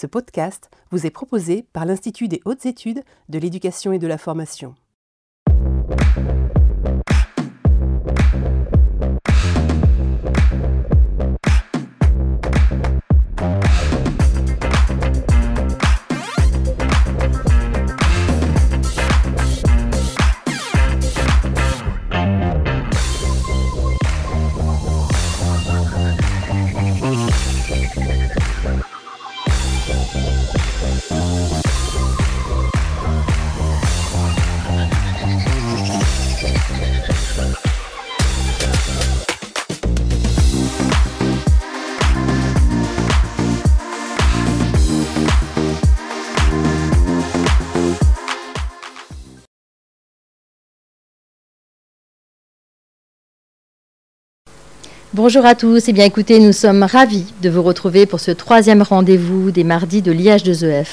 Ce podcast vous est proposé par l'Institut des hautes études de l'éducation et de la formation. Bonjour à tous, et eh bien écoutez, nous sommes ravis de vous retrouver pour ce troisième rendez-vous des mardis de l'IH2EF.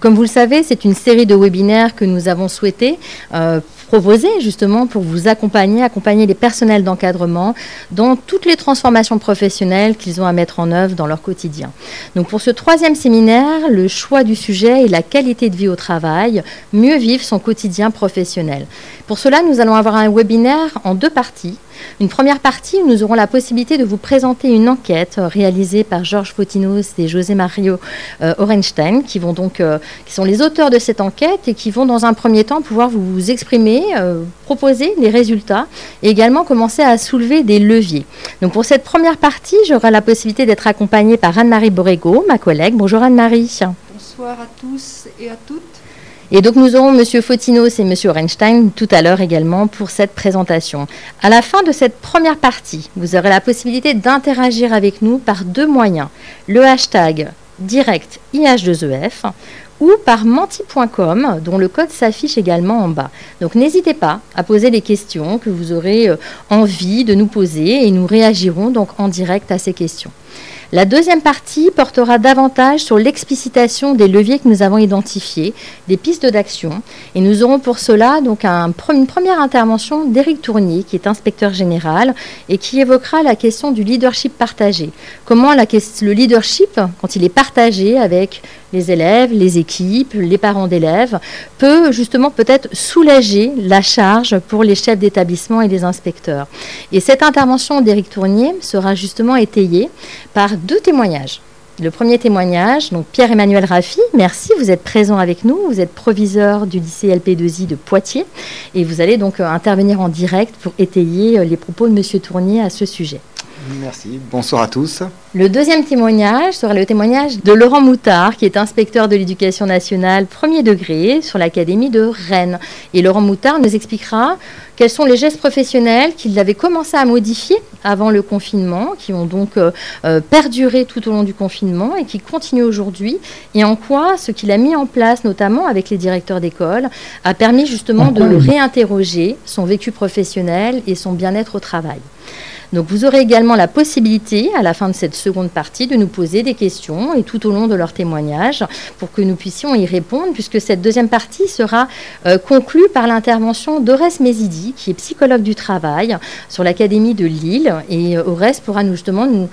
Comme vous le savez, c'est une série de webinaires que nous avons souhaité euh, proposer justement pour vous accompagner, accompagner les personnels d'encadrement dans toutes les transformations professionnelles qu'ils ont à mettre en œuvre dans leur quotidien. Donc pour ce troisième séminaire, le choix du sujet est la qualité de vie au travail, mieux vivre son quotidien professionnel. Pour cela, nous allons avoir un webinaire en deux parties. Une première partie où nous aurons la possibilité de vous présenter une enquête euh, réalisée par Georges Fotinos et José Mario euh, Orenstein, qui, vont donc, euh, qui sont les auteurs de cette enquête et qui vont dans un premier temps pouvoir vous exprimer, proposer les résultats et également commencer à soulever des leviers. Donc pour cette première partie, j'aurai la possibilité d'être accompagnée par Anne-Marie Borrego, ma collègue. Bonjour Anne-Marie. Bonsoir à tous et à toutes. Et donc nous aurons M. Fotinos et M. Orenstein tout à l'heure également pour cette présentation. À la fin de cette première partie, vous aurez la possibilité d'interagir avec nous par deux moyens. Le hashtag direct IH2EF ou par menti.com dont le code s'affiche également en bas. Donc n'hésitez pas à poser les questions que vous aurez euh, envie de nous poser et nous réagirons donc en direct à ces questions. La deuxième partie portera davantage sur l'explicitation des leviers que nous avons identifiés, des pistes d'action. Et nous aurons pour cela une première intervention d'Éric Tournier, qui est inspecteur général, et qui évoquera la question du leadership partagé. Comment le leadership, quand il est partagé avec les élèves, les équipes, les parents d'élèves, peut justement peut-être soulager la charge pour les chefs d'établissement et les inspecteurs. Et cette intervention d'Éric Tournier sera justement étayée par deux témoignages. Le premier témoignage, donc Pierre-Emmanuel Raffi, merci, vous êtes présent avec nous, vous êtes proviseur du lycée LP2I de Poitiers et vous allez donc euh, intervenir en direct pour étayer euh, les propos de M. Tournier à ce sujet. Merci, bonsoir à tous. Le deuxième témoignage sera le témoignage de Laurent Moutard, qui est inspecteur de l'éducation nationale premier degré sur l'Académie de Rennes. Et Laurent Moutard nous expliquera quels sont les gestes professionnels qu'il avait commencé à modifier avant le confinement, qui ont donc euh, euh, perduré tout au long du confinement et qui continuent aujourd'hui, et en quoi ce qu'il a mis en place, notamment avec les directeurs d'école, a permis justement de réinterroger son vécu professionnel et son bien-être au travail. Donc vous aurez également la possibilité, à la fin de cette seconde partie, de nous poser des questions et tout au long de leur témoignage pour que nous puissions y répondre, puisque cette deuxième partie sera euh, conclue par l'intervention d'Ores Mézidi, qui est psychologue du travail sur l'Académie de Lille. Et Ores euh, pourra nous, justement nous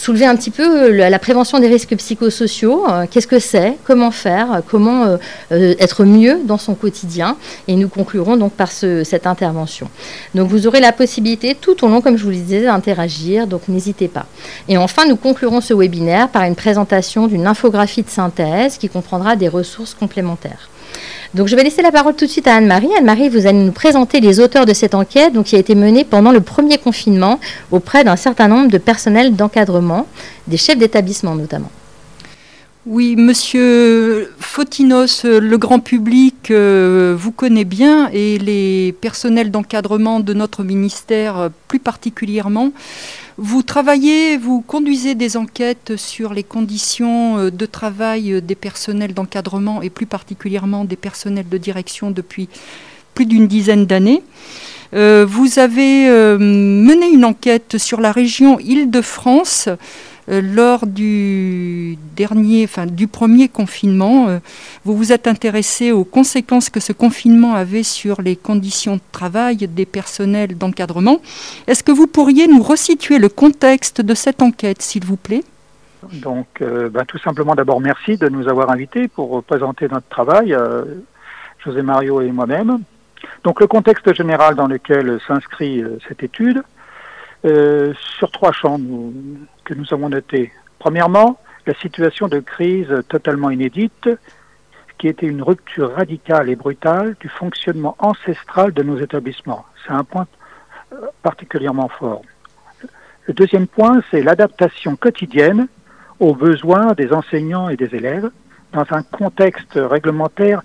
soulever un petit peu euh, la, prévention des risques psychosociaux. Euh, qu'est-ce que c'est Comment faire Comment euh, être mieux dans son quotidien Et nous conclurons donc par cette intervention. Donc vous aurez la possibilité tout au long, comme je vous le disais, d'interagir. Donc n'hésitez pas. Et enfin, nous conclurons ce webinaire par une présentation d'une infographie de synthèse qui comprendra des ressources complémentaires. Donc je vais laisser la parole tout de suite à Anne-Marie. Anne-Marie, vous allez nous présenter les auteurs de cette enquête donc, qui a été menée pendant le premier confinement auprès d'un certain nombre de personnels d'encadrement, des chefs d'établissement notamment. Oui, monsieur Fotinos, le grand public euh, vous connaît bien et les personnels d'encadrement de notre ministère euh, plus particulièrement. Vous travaillez, vous conduisez des enquêtes sur les conditions euh, de travail des personnels d'encadrement et plus particulièrement des personnels de direction depuis plus d'une dizaine d'années. Euh, vous avez euh, mené une enquête sur la région Île-de-France euh, lors du dernier, enfin du premier confinement, euh, vous vous êtes intéressé aux conséquences que ce confinement avait sur les conditions de travail des personnels d'encadrement. Est-ce que vous pourriez nous resituer le contexte de cette enquête, s'il vous plaît? Donc, ben, tout simplement, d'abord, merci de nous avoir invités pour présenter notre travail, José Mario et moi-même. Donc, le contexte général dans lequel s'inscrit cette étude, sur trois champs que nous avons notés. Premièrement, la situation de crise totalement inédite qui était une rupture radicale et brutale du fonctionnement ancestral de nos établissements. C'est un point euh, particulièrement fort. Le deuxième point, c'est l'adaptation quotidienne aux besoins des enseignants et des élèves dans un contexte réglementaire.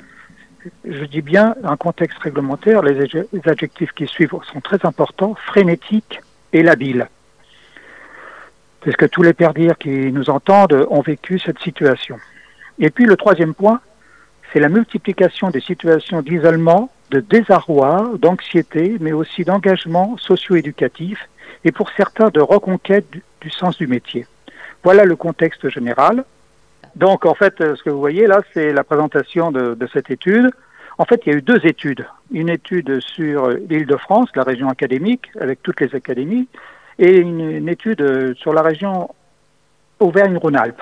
Je dis bien un contexte réglementaire, les adjectifs qui suivent sont très importants, frénétique et labile. Puisque tous les perdires qui nous entendent ont vécu cette situation. Et puis le troisième point, c'est la multiplication des situations d'isolement, de désarroi, d'anxiété, mais aussi d'engagement socio-éducatif et pour certains de reconquête du, sens du métier. Voilà le contexte général. Donc en fait, ce que vous voyez là, c'est la présentation de, cette étude. En fait, il y a eu deux études. Une étude sur l'île de France, la région académique, avec toutes les académies, et une, étude sur la région Auvergne-Rhône-Alpes.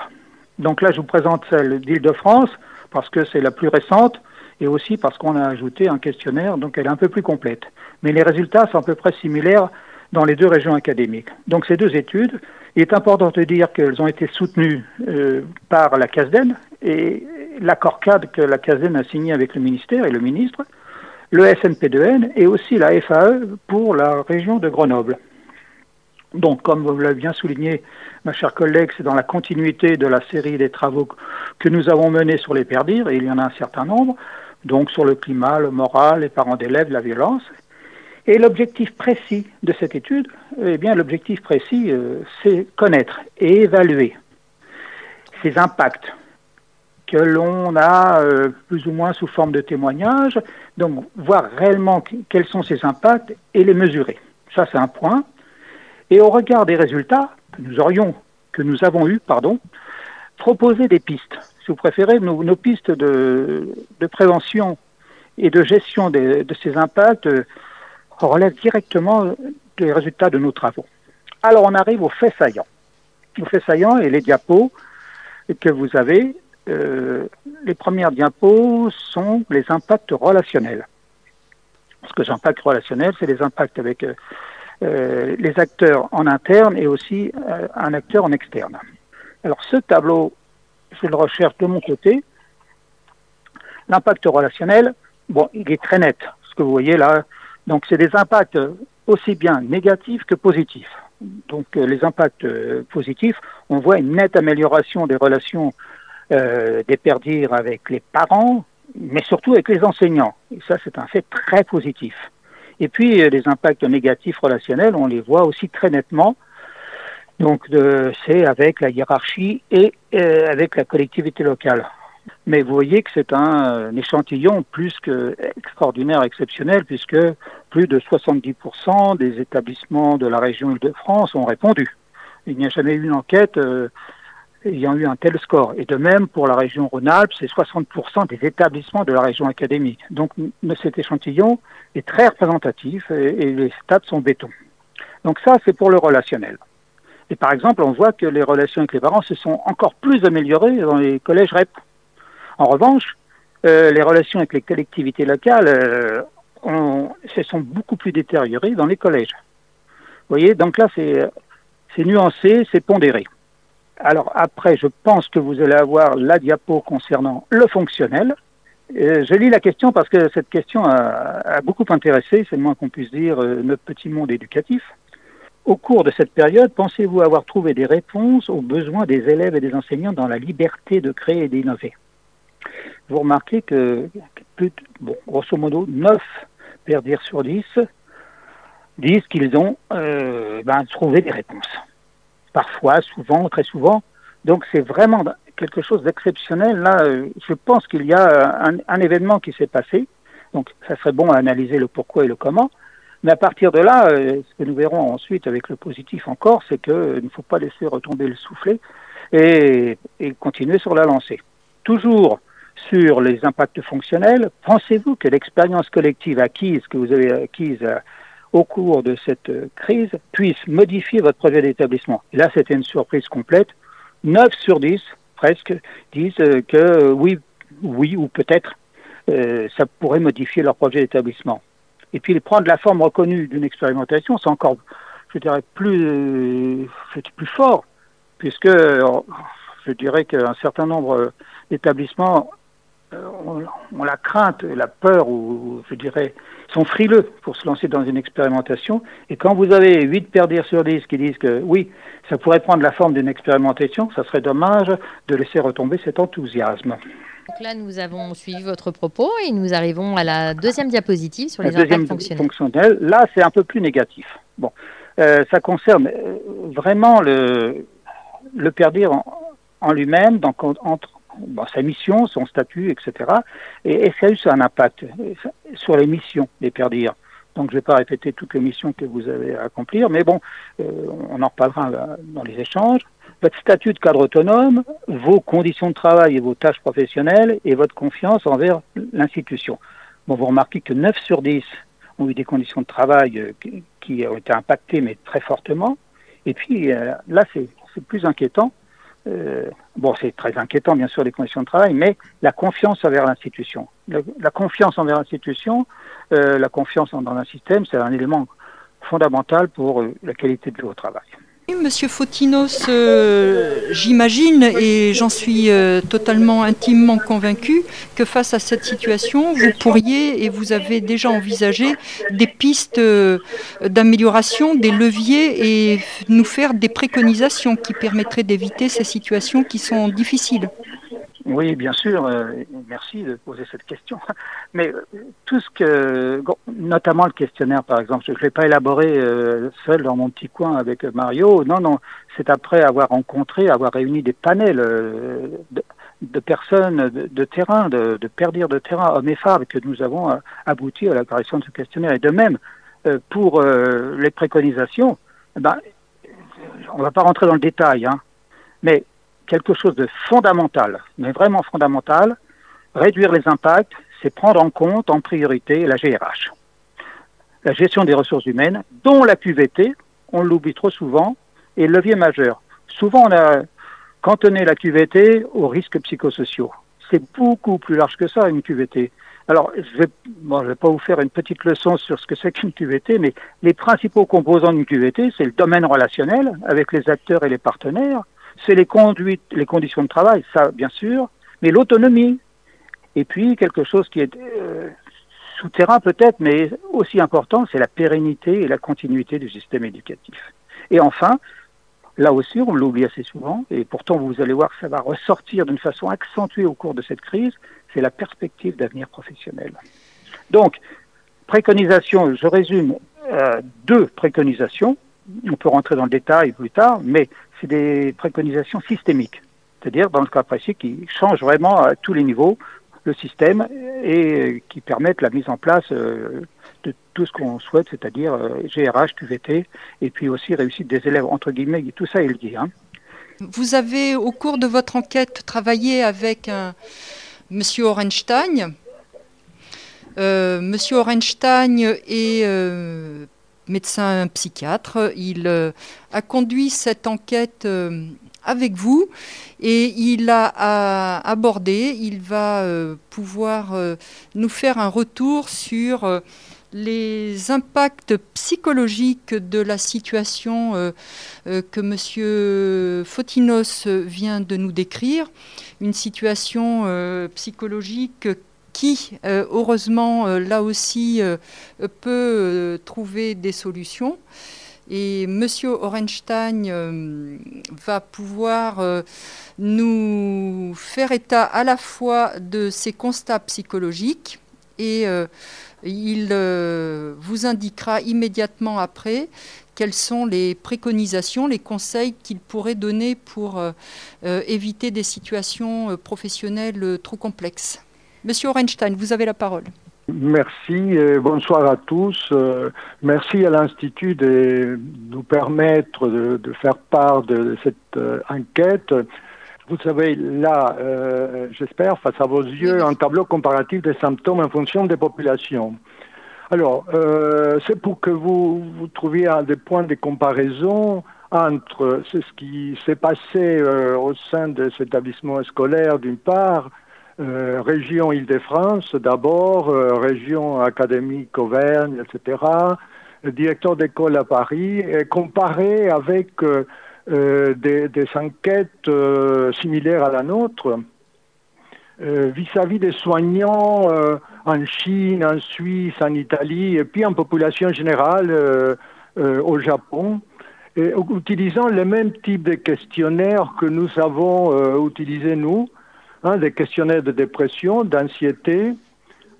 Donc là, je vous présente celle d'île de France parce que c'est la plus récente et aussi parce qu'on a ajouté un questionnaire, donc elle est un peu plus complète. Mais les résultats sont à peu près similaires dans les deux régions académiques. Donc ces deux études, il est important de dire qu'elles ont été soutenues euh, par la CASDEN et l'accord cadre que la CASDEN a signé avec le ministère et le ministre, le SNP2N et aussi la FAE pour la région de Grenoble. Donc, comme vous l'avez bien souligné, ma chère collègue, c'est dans la continuité de la série des travaux que nous avons menés sur les perdires, et il y en a un certain nombre, donc sur le climat, le moral, les parents d'élèves, la violence. Et l'objectif précis de cette étude, eh bien, l'objectif précis, euh, c'est connaître et évaluer ces impacts que l'on a euh, plus ou moins sous forme de témoignages, donc voir réellement quels sont ces impacts et les mesurer. Ça, c'est un point. Et au regard des résultats que nous aurions, que nous avons eus, pardon, proposer des pistes. Si vous préférez, nos, pistes de, prévention et de gestion de, ces impacts euh, relèvent directement des résultats de nos travaux. Alors on arrive aux faits saillants. Aux faits saillants et les diapos que vous avez. Euh, les premières diapos sont les impacts relationnels. Parce que les impacts relationnels, c'est les impacts avec euh, euh, les acteurs en interne et aussi un acteur en externe. Alors ce tableau, je le recherche de mon côté. L'impact relationnel, bon, il est très net, ce que vous voyez là. Donc c'est des impacts aussi bien négatifs que positifs. Donc les impacts positifs, on voit une nette amélioration des relations des perdirs avec les parents, mais surtout avec les enseignants. Et ça, c'est un fait très positif. Et puis euh, les impacts négatifs relationnels, on les voit aussi très nettement. Donc c'est avec la hiérarchie et euh, avec la collectivité locale. Mais vous voyez que c'est un, échantillon plus que extraordinaire, exceptionnel, puisque plus de 70% des établissements de la région Île-de-France ont répondu. Il n'y a jamais eu une enquête euh, ayant eu un tel score. Et de même, pour la région Rhône-Alpes, c'est 60% des établissements de la région académique. Donc cet échantillon est très représentatif et, les stats sont béton. Donc ça, c'est pour le relationnel. Et par exemple, on voit que les relations avec les parents se sont encore plus améliorées dans les collèges REP. En revanche, euh, les relations avec les collectivités locales euh, se sont beaucoup plus détériorées dans les collèges. Vous voyez, donc là, c'est nuancé, c'est pondéré. Alors après, je pense que vous allez avoir la diapo concernant le fonctionnel. Je lis la question parce que cette question a, beaucoup intéressé, c'est le moins qu'on puisse dire, euh, notre petit monde éducatif. Au cours de cette période, pensez-vous avoir trouvé des réponses aux besoins des élèves et des enseignants dans la liberté de créer et d'innover? Vous remarquez que, bon, grosso modo, 9 perdirent sur 10 disent qu'ils ont euh, ben, trouvé des réponses parfois, souvent, très souvent. Donc c'est vraiment quelque chose d'exceptionnel. Là, euh, je pense qu'il y a un, événement qui s'est passé. Donc ça serait bon à analyser le pourquoi et le comment. Mais à partir de là, euh, ce que nous verrons ensuite avec le positif encore, c'est qu'il euh, ne faut pas laisser retomber le soufflet et, et continuer sur la lancée. Toujours sur les impacts fonctionnels, pensez-vous que l'expérience collective acquise, que vous avez acquise au cours de cette crise puisse modifier votre projet d'établissement. Là, c'était une surprise complète. 9 sur 10, presque, disent que oui, oui ou peut-être, ça pourrait modifier leur projet d'établissement. Et puis prendre la forme reconnue d'une expérimentation, c'est encore, je dirais, plus, plus fort, puisque je dirais qu'un certain nombre d'établissements ont, la crainte, la peur, ou je dirais, sont frileux pour se lancer dans une expérimentation. Et quand vous avez 8 perdires sur 10 qui disent que oui, ça pourrait prendre la forme d'une expérimentation, ça serait dommage de laisser retomber cet enthousiasme. Donc là, nous avons suivi votre propos et nous arrivons à la deuxième diapositive sur les la impacts fonctionnels. Là, c'est un peu plus négatif. Bon, euh, ça concerne euh, vraiment le, le perdir en, lui-même, donc entre sa mission, son statut, etc. Et, ça a eu un impact sur les missions des perdirs. Donc je ne vais pas répéter toutes les missions que vous avez à accomplir, mais bon, euh, on en reparlera dans les échanges. Votre statut de cadre autonome, vos conditions de travail et vos tâches professionnelles et votre confiance envers l'institution. Bon, vous remarquez que 9 sur 10 ont eu des conditions de travail euh, qui ont été impactées, mais très fortement. Et puis euh, là, c'est plus inquiétant. Euh, bon, c'est très inquiétant, bien sûr, les conditions de travail, mais la confiance envers l'institution. La, confiance envers l'institution, euh, la confiance dans un système, c'est un élément fondamental pour euh, la qualité de vie travail. Monsieur Fotinos, euh, j'imagine et j'en suis euh, totalement intimement convaincu que face à cette situation, vous pourriez et vous avez déjà envisagé des pistes euh, d'amélioration, des leviers et nous faire des préconisations qui permettraient d'éviter ces situations qui sont difficiles. Oui, bien sûr. Euh, merci de poser cette question. Mais euh, tout ce que, notamment le questionnaire, par exemple, je ne l'ai pas élaboré euh, seul dans mon petit coin avec Mario. Non, non. C'est après avoir rencontré, avoir réuni des panels de, personnes de, terrain, de, de perdir de terrain, hommes et femmes, que nous avons abouti à l'apparition de ce questionnaire. Et de même, pour les préconisations, ben, on ne va pas rentrer dans le détail, hein, mais quelque chose de fondamental, mais vraiment fondamental, réduire les impacts, c'est prendre en compte en priorité la GRH. La gestion des ressources humaines, dont la QVT, on l'oublie trop souvent, est le levier majeur. Souvent, on a cantonné la QVT aux risques psychosociaux. C'est beaucoup plus large que ça, une QVT. Alors, je ne vais, vais pas vous faire une petite leçon sur ce que c'est qu'une QVT, mais les principaux composants d'une QVT, c'est le domaine relationnel avec les acteurs et les partenaires, c'est les conduites, les conditions de travail, ça bien sûr, mais l'autonomie. Et puis quelque chose qui est euh, souterrain peut-être, mais aussi important, c'est la pérennité et la continuité du système éducatif. Et enfin, là aussi, on l'oublie assez souvent, et pourtant vous allez voir que ça va ressortir d'une façon accentuée au cours de cette crise, c'est la perspective d'avenir professionnel. Donc, préconisation, je résume, euh, deux préconisations. On peut rentrer dans le détail plus tard, mais c'est des préconisations systémiques, c'est-à-dire dans le cas précis qui changent vraiment à tous les niveaux le système et qui permettent la mise en place euh, de tout ce qu'on souhaite, c'est-à-dire GRH, euh, QVT, et puis aussi réussite des élèves, entre guillemets, tout ça est lié. Hein. Vous avez, au cours de votre enquête, travaillé avec un Monsieur Orenstein. Euh, Orenstein est médecin psychiatre. Il euh, a conduit cette enquête euh, avec vous et il a, abordé, il va euh, pouvoir nous faire un retour sur les impacts psychologiques de la situation que M. Fotinos vient de nous décrire, une situation psychologique qui, euh, heureusement, euh, là aussi, euh, peut trouver des solutions. Et M. Orenstein va pouvoir nous faire état à la fois de ses constats psychologiques et il vous indiquera immédiatement après quelles sont les préconisations, les conseils qu'il pourrait donner pour éviter des situations professionnelles trop complexes. Monsieur Orenstein, vous avez la parole. Merci, et bonsoir à tous. Euh, merci à l'Institut de nous permettre de, faire part de cette euh, enquête. Vous savez, là, euh, j'espère, face à vos yeux, un tableau comparatif des symptômes en fonction des populations. Alors, c'est pour que vous, vous trouviez des points de comparaison entre ce qui s'est passé au sein de cet établissement scolaire, d'une part, région Île-de-France d'abord, région académique Auvergne, etc., directeur d'école à Paris, et comparé avec des, des, enquêtes similaires à la nôtre vis-à-vis des soignants en Chine, en Suisse, en Italie, et puis en population générale euh, euh, au Japon, et utilisant le même type de questionnaires que nous avons euh, utilisés nous, hein, des questionnaires de dépression, d'anxiété,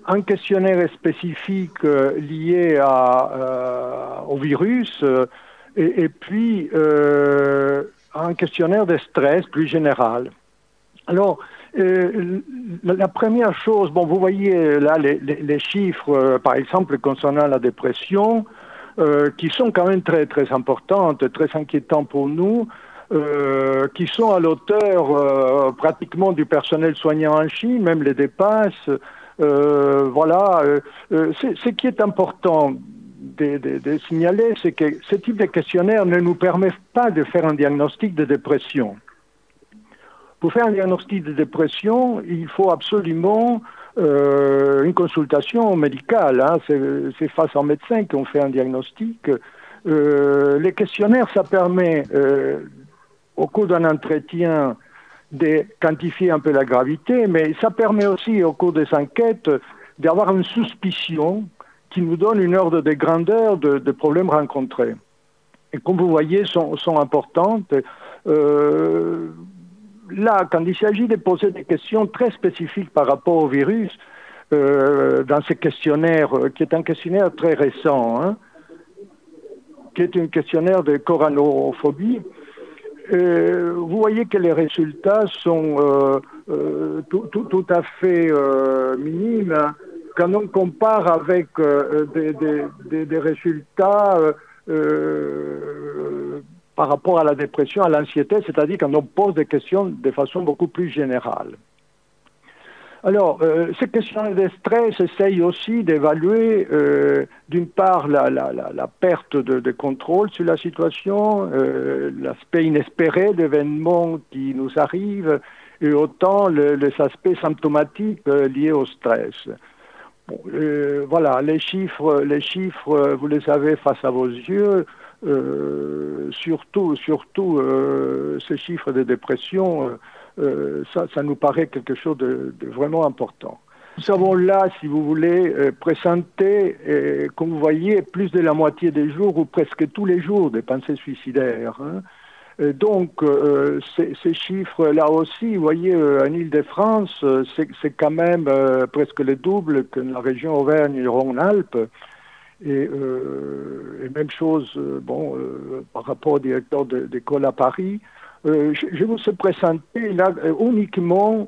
un questionnaire spécifique lié à, au virus, et, et, puis un questionnaire de stress plus général. Alors, euh, la première chose, bon, vous voyez là les, chiffres, euh, par exemple, concernant la dépression, euh, qui sont quand même très, très importantes, très inquiétantes pour nous, qui sont à l'auteur pratiquement du personnel soignant en Chine, même les dépassent. voilà, ce qui est important de, de, de signaler, c'est que ce type de questionnaire ne nous permet pas de faire un diagnostic de dépression. Pour faire un diagnostic de dépression, il faut absolument euh, une consultation médicale. Hein. C'est face au médecin qu'on fait un diagnostic. Euh, les questionnaires, ça permet, euh, au cours d'un entretien, de quantifier un peu la gravité, mais ça permet aussi, au cours des enquêtes, d'avoir une suspicion qui nous donne une ordre de grandeur de, de problèmes rencontrés. Et comme vous voyez, sont, sont importantes. Euh, là, quand il s'agit de poser des questions très spécifiques par rapport au virus, euh, dans ce questionnaire, euh, qui est un questionnaire très récent, hein, qui est un questionnaire de coranophobie, euh, vous voyez que les résultats sont tout, tout, à fait minimes hein. quand on compare avec des, des, des, résultats par rapport à la dépression, à l'anxiété, c'est-à-dire quand on pose des questions de façon beaucoup plus générale. Alors, euh, ces questions de stress essayent aussi d'évaluer, euh, d'une part, la, la, la, perte de, de, contrôle sur la situation, euh, l'aspect inespéré d'événements qui nous arrivent, et autant le, les aspects symptomatiques euh, liés au stress. Bon, euh, voilà, les chiffres, les chiffres, vous les avez face à vos yeux. Euh, surtout, surtout ces chiffres de dépression, ça, ça, nous paraît quelque chose de, vraiment important. Nous avons là, si vous voulez, présenté, comme vous voyez, plus de la moitié des jours ou presque tous les jours des pensées suicidaires. Hein. donc, euh, ces, chiffres-là aussi, vous voyez, en Ile-de-France, c'est quand même presque le double que la région Auvergne-Rhône-Alpes. Et, euh, et, même chose, euh, bon, euh, par rapport au directeur d'école à Paris, euh, je, je, vous ai présenté là uniquement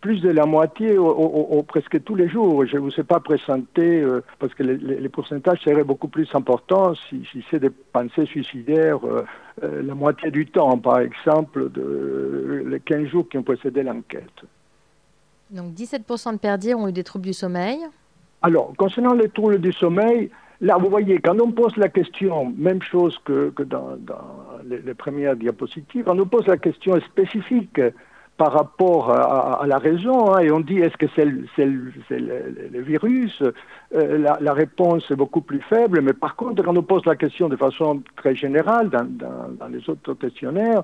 plus de la moitié au, presque tous les jours. Je ne vous ai pas présenté, parce que les, les, pourcentages seraient beaucoup plus importants si, si c'est des pensées suicidaires la moitié du temps, par exemple, de, les 15 jours qui ont précédé l'enquête. Donc 17% de perdus ont eu des troubles du sommeil alors, concernant les troubles du sommeil, là, vous voyez, quand on pose la question, même chose que, dans, les, premières diapositives, on nous pose la question spécifique par rapport à, la raison, hein, et on dit est-ce que c'est le, virus? Euh, la, réponse est beaucoup plus faible, mais par contre, quand on pose la question de façon très générale dans les autres questionnaires,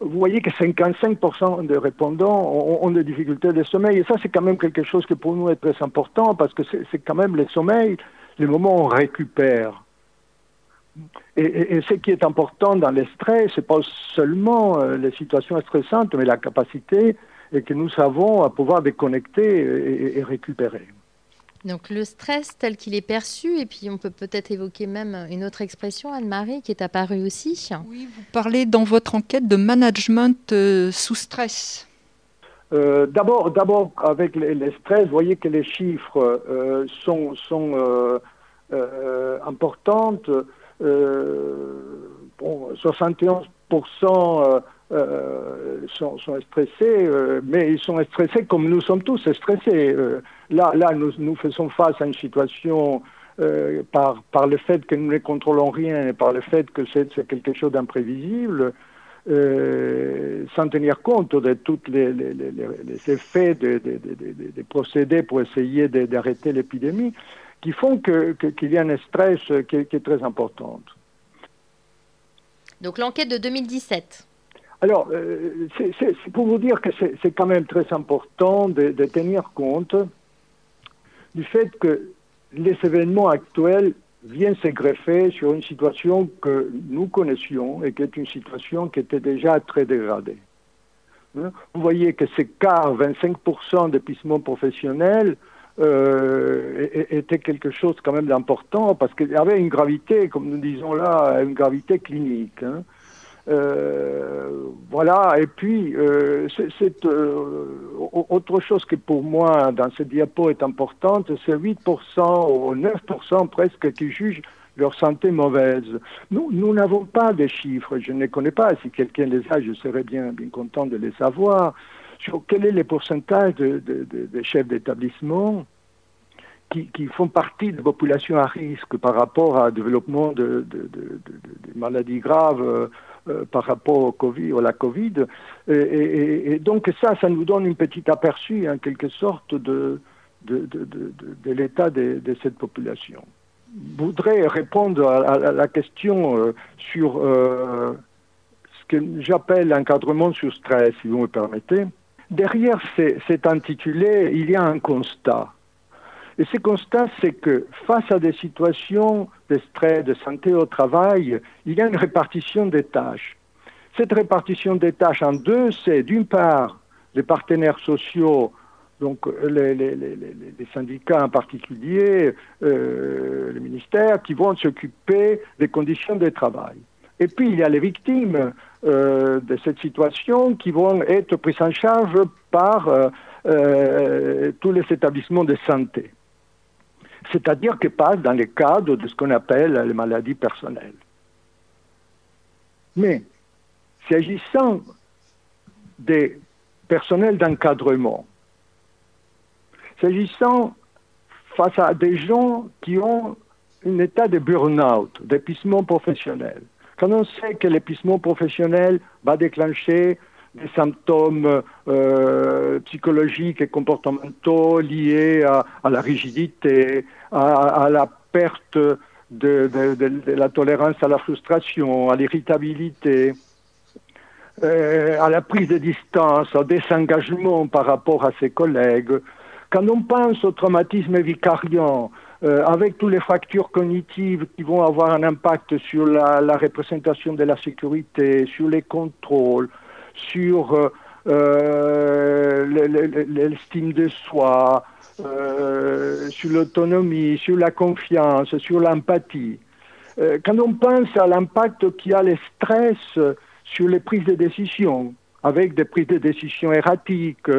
vous voyez que 55% des répondants ont, ont, des difficultés de sommeil. Et ça, c'est quand même quelque chose qui pour nous est très important parce que c'est quand même le sommeil, le moment où on récupère. Et, et, et, ce qui est important dans le stress, c'est pas seulement euh, les situations stressantes, mais la capacité que nous avons à pouvoir déconnecter et, et récupérer. Donc le stress tel qu'il est perçu, et puis on peut peut-être évoquer même une autre expression, Anne-Marie, qui est apparue aussi. Oui, vous parlez dans votre enquête de management euh, sous stress. Euh, d'abord, d'abord, avec les, stress, vous voyez que les chiffres euh, sont, sont euh, importantes. bon, 71% euh, sont, sont, stressés, mais ils sont stressés comme nous sommes tous stressés. Là, là nous, nous faisons face à une situation par, par le fait que nous ne contrôlons rien et par le fait que c'est quelque chose d'imprévisible, sans tenir compte de tous les, effets des procédés pour essayer d'arrêter l'épidémie, qui font qu'il que, y a un stress qui, qui est très important. Donc l'enquête de 2017. Alors, euh, c'est pour vous dire que c'est quand même très important de, tenir compte du fait que les événements actuels viennent se greffer sur une situation que nous connaissions et qui est une situation qui était déjà très dégradée. Hein? Vous voyez que ces cas, 25% d'épuisement professionnel, euh, était quelque chose quand même d'important parce qu'il y avait une gravité, comme nous disons là, une gravité clinique. Hein. Euh, voilà, et puis euh, c'est autre chose que pour moi dans ce diapo est importante, c'est 8% ou 9% presque qui jugent leur santé mauvaise. Nous, nous n'avons pas de chiffres, je ne connais pas. Si quelqu'un les a, je serais bien, bien content de les savoir. Sur quel est le pourcentage de, de chefs d'établissement qui, font partie de populations à risque par rapport à développement de, maladies graves euh, euh, par rapport au COVID, à la Covid. Et, donc ça, ça nous donne une petite aperçu, en quelque sorte, de, de, l'état de, cette population. Je voudrais répondre à, la question euh, sur ce que j'appelle l'encadrement sur stress, si vous me permettez. Derrière cet intitulé, il y a un constat. Et ce constat, c'est que face à des situations de stress, de santé au travail, il y a une répartition des tâches. Cette répartition des tâches en deux, c'est d'une part les partenaires sociaux, donc les, syndicats en particulier, euh, les ministères, qui vont s'occuper des conditions de travail. Et puis il y a les victimes euh, de cette situation qui vont être prises en charge par euh, tous les établissements de santé c'est-à-dire qu'elle passe dans le cadre de ce qu'on appelle les maladies personnelles. Mais, s'agissant des personnels d'encadrement, s'agissant face à des gens qui ont un état de burn-out, d'épuisement professionnel, quand on sait que l'épuisement professionnel va déclencher des symptômes euh, psychologiques et comportementaux liés à, la rigidité, à, la perte de, la tolérance à la frustration, à l'irritabilité, euh, à la prise de distance, au désengagement par rapport à ses collègues. Quand on pense au traumatisme vicariant, euh, avec toutes les fractures cognitives qui vont avoir un impact sur la représentation de la sécurité, sur les contrôles, sur euh, euh, l'estime de soi, euh, sur l'autonomie, sur la confiance, sur l'empathie. quand on pense à l'impact qui a le stress sur les prises de décision, avec des prises de décision erratiques,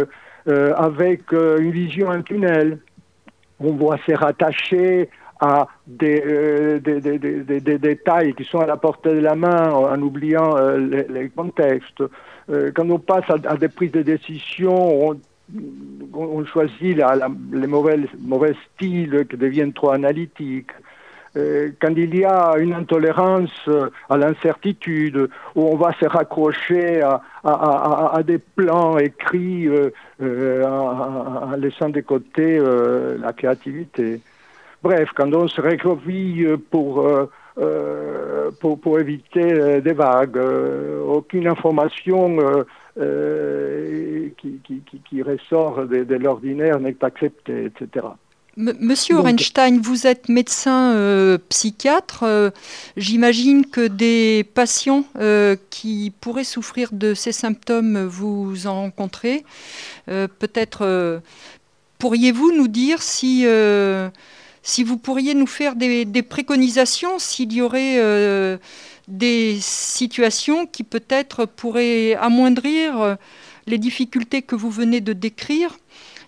avec une vision en tunnel, on voit se rattacher à des, des, détails qui sont à la portée de la main en oubliant les, contextes. Euh, quand on passe à, des prises de décision, on, choisit les mauvais, mauvais styles qui deviennent trop analytiques. Euh, quand il y a une intolérance à l'incertitude, où on va se raccrocher à, des plans écrits euh, en, laissant de côté la créativité. Bref, quand on se recroqueville pour euh, pour, pour, éviter euh, des vagues. Euh, aucune information qui, qui, qui, ressort de, l'ordinaire n'est acceptée, etc. Monsieur Orenstein, vous êtes médecin psychiatre. J'imagine que des patients qui pourraient souffrir de ces symptômes, vous en rencontrez. Peut-être pourriez-vous nous dire si si vous pourriez nous faire des, préconisations s'il y aurait euh, des situations qui peut-être pourraient amoindrir euh, les difficultés que vous venez de décrire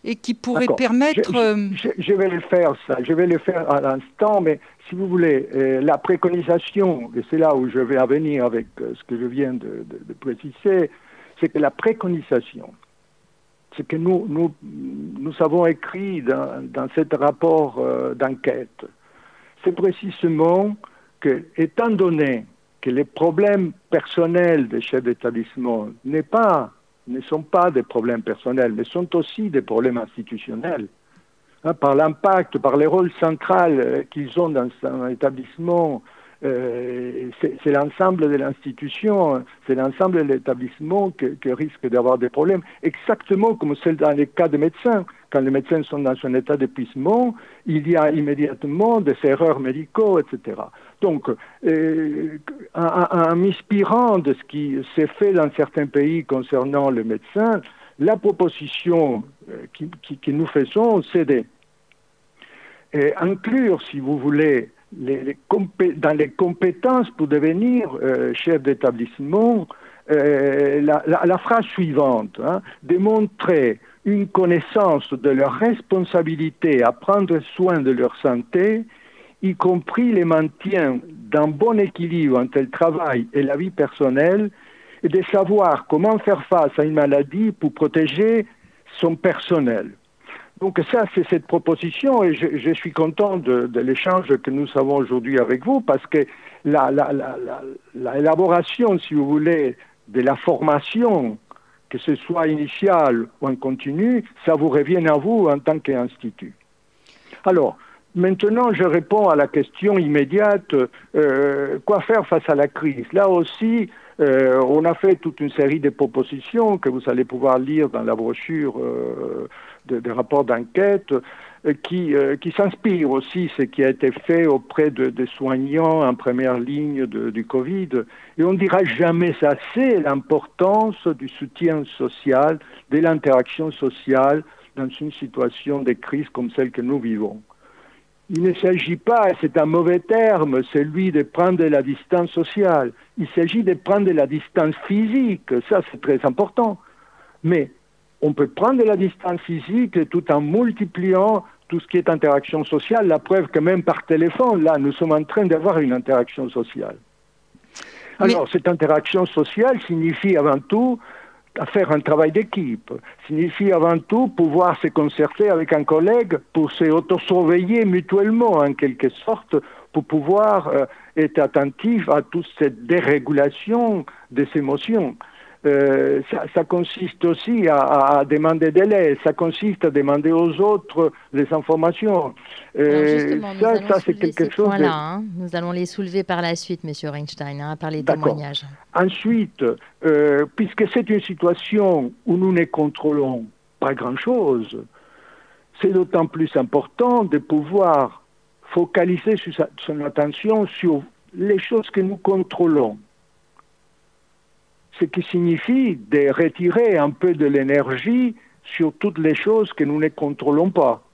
et qui pourraient permettre... Euh, je, vais le faire, ça. Je vais le faire à l'instant, mais si vous voulez, la préconisation, et c'est là où je vais en venir avec ce que je viens de préciser, c'est que la préconisation, ce que nous, nous, nous avons écrit dans, dans ce rapport euh, d'enquête, c'est précisément que, étant donné que les problèmes personnels des chefs d'établissement pas, ne sont pas des problèmes personnels, mais sont aussi des problèmes institutionnels, hein, par l'impact, par les rôles central euh, qu'ils ont dans un établissement, c'est l'ensemble de l'institution, c'est l'ensemble de l'établissement qui risque d'avoir des problèmes, exactement comme c'est dans les cas des médecins. Quand les médecins sont dans un état d'épuisement, il y a immédiatement des erreurs médicaux, etc. Donc, euh, en, m'inspirant de ce qui s'est fait dans certains pays concernant les médecins, la proposition euh, que nous faisons, c'est d'inclure, si vous voulez, dans les compétences pour devenir euh, chef d'établissement, la, phrase suivante, hein, démontrer une connaissance de leur responsabilité à prendre soin de leur santé y compris le maintien d'un bon équilibre entre le travail et la vie personnelle, et de savoir comment faire face à une maladie pour protéger son personnel. Donc ça, c'est cette proposition, et je, suis content de, l'échange que nous avons aujourd'hui avec vous, parce que l'élaboration, la, si vous voulez, de la formation, que ce soit initiale ou en continu, ça vous revient à vous en tant qu'institut. Alors, Maintenant, je réponds à la question immédiate, euh, quoi faire face à la crise? Là aussi, euh, on a fait toute une série de propositions que vous allez pouvoir lire dans la brochure euh, des rapports d'enquête, qui, qui s'inspirent aussi ce qui a été fait auprès de, des soignants en première ligne du Covid. Et on ne dira jamais assez l'importance du soutien social, de l'interaction sociale dans une situation de crise comme celle que nous vivons. Il ne s'agit pas, c'est un mauvais terme, celui de prendre la distance sociale. Il s'agit de prendre la distance physique, ça c'est très important. Mais on peut prendre la distance physique tout en multipliant tout ce qui est interaction sociale. La preuve que même par téléphone, là, nous sommes en train d'avoir une interaction sociale. Alors, cette interaction sociale signifie avant tout faire un travail d'équipe. Signifie avant tout pouvoir se concerter avec un collègue pour se auto-surveiller mutuellement en quelque sorte, pour pouvoir euh, être attentif à toute cette dérégulation des émotions. Euh, ça, consiste aussi à, demander des demander ça consiste à demander aux autres les informations. Euh, ça, c'est quelque chose. De... Hein. Nous allons les soulever par la suite, Monsieur Reinstein, hein, par les témoignages. Ensuite, euh, puisque c'est une situation où nous ne contrôlons pas grand-chose, c'est d'autant plus important de pouvoir focaliser son attention sur les choses que nous contrôlons ce qui signifie de retirer un peu de l'énergie sur toutes les choses que nous ne contrôlons pas.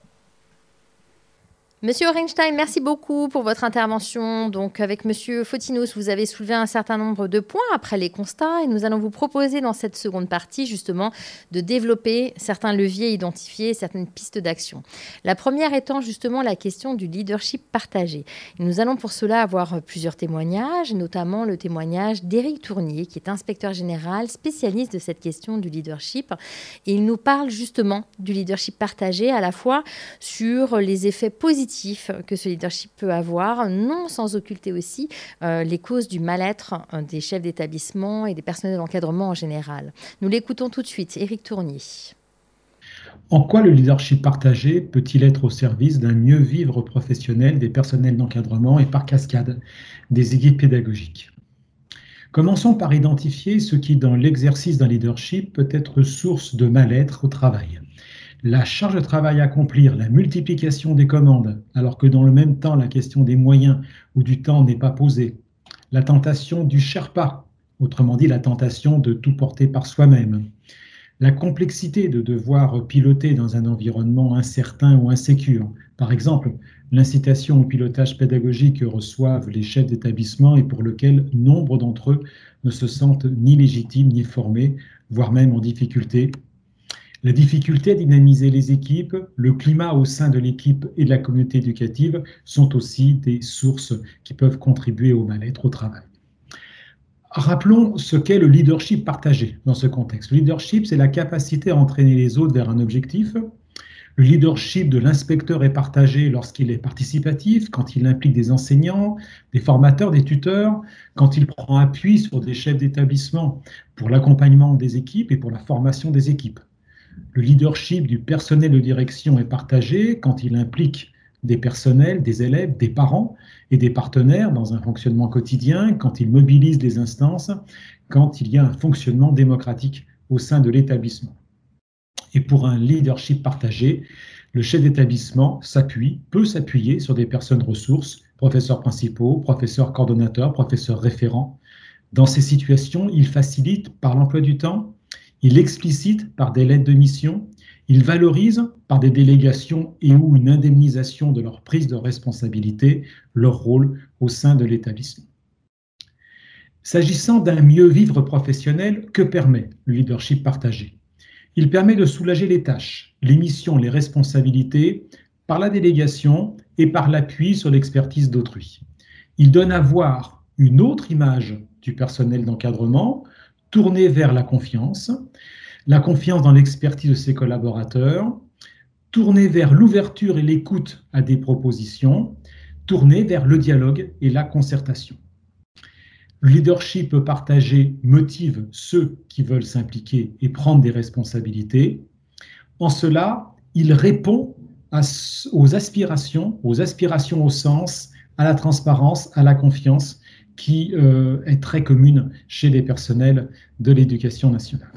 Monsieur Orenstein, merci beaucoup pour votre intervention. Donc, avec Monsieur Fotinos, vous avez soulevé un certain nombre de points après les constats et nous allons vous proposer dans cette seconde partie, justement, de développer certains leviers identifiés, certaines pistes d'action. La première étant justement la question du leadership partagé. nous allons pour cela avoir plusieurs témoignages, notamment le témoignage d'Éric Tournier, qui est inspecteur général, spécialiste de cette question du leadership. Et il nous parle justement du leadership partagé à la fois sur les effets positifs que ce leadership peut avoir, non sans occulter aussi euh, les causes du mal-être euh, des chefs d'établissement et des personnels d'encadrement en général. Nous l'écoutons tout de suite, Éric Tournier. En quoi le leadership partagé peut-il être au service d'un mieux vivre professionnel des personnels d'encadrement et par cascade des équipes pédagogiques? Commençons par identifier ce qui, dans l'exercice d'un leadership, peut être source de mal-être au travail la charge de travail à accomplir, la multiplication des commandes, alors que dans le même temps la question des moyens ou du temps n'est pas posée, la tentation du Sherpa, autrement dit la tentation de tout porter par soi-même, la complexité de devoir piloter dans un environnement incertain ou insécure, par exemple l'incitation au pilotage pédagogique que reçoivent les chefs d'établissement et pour lequel nombre d'entre eux ne se sentent ni légitimes ni formés, voire même en difficulté, la difficulté à dynamiser les équipes, le climat au sein de l'équipe et de la communauté éducative sont aussi des sources qui peuvent contribuer au mal-être au travail. Rappelons ce qu'est le leadership partagé dans ce contexte. Le leadership, c'est la capacité à entraîner les autres vers un objectif, Le leadership de l'inspecteur est partagé lorsqu'il est participatif, quand il implique des enseignants, des formateurs, des tuteurs, quand il prend appui sur des chefs d'établissement pour l'accompagnement des équipes et pour la formation des équipes. Le leadership du personnel de direction est partagé quand il implique des personnels, des élèves, des parents et des partenaires dans un fonctionnement quotidien, quand il mobilise des instances, quand il y a un fonctionnement démocratique au sein de l'établissement. Et pour un leadership partagé, le chef d'établissement s'appuie, peut s'appuyer sur des personnes ressources, professeurs principaux, professeurs coordonnateurs, professeurs référents. Dans ces situations, il facilite par l'emploi du temps, il explicite par des lettres de mission, il valorise par des délégations et ou une indemnisation de leur prise de responsabilité leur rôle au sein de l'établissement. S'agissant d'un mieux vivre professionnel, que permet le leadership partagé? Il permet de soulager les tâches, les missions, les responsabilités par la délégation et par l'appui sur l'expertise d'autrui. Il donne à voir une autre image du personnel d'encadrement tournée vers la confiance, la confiance dans l'expertise de ses collaborateurs, tournée vers l'ouverture et l'écoute à des propositions, tournée vers le dialogue et la concertation. Le leadership partagé motive ceux qui veulent s'impliquer et prendre des responsabilités. En cela, il répond aux aspirations, aux aspirations au sens, à la transparence, à la confiance, qui euh, est très commune chez les personnels de l'éducation nationale.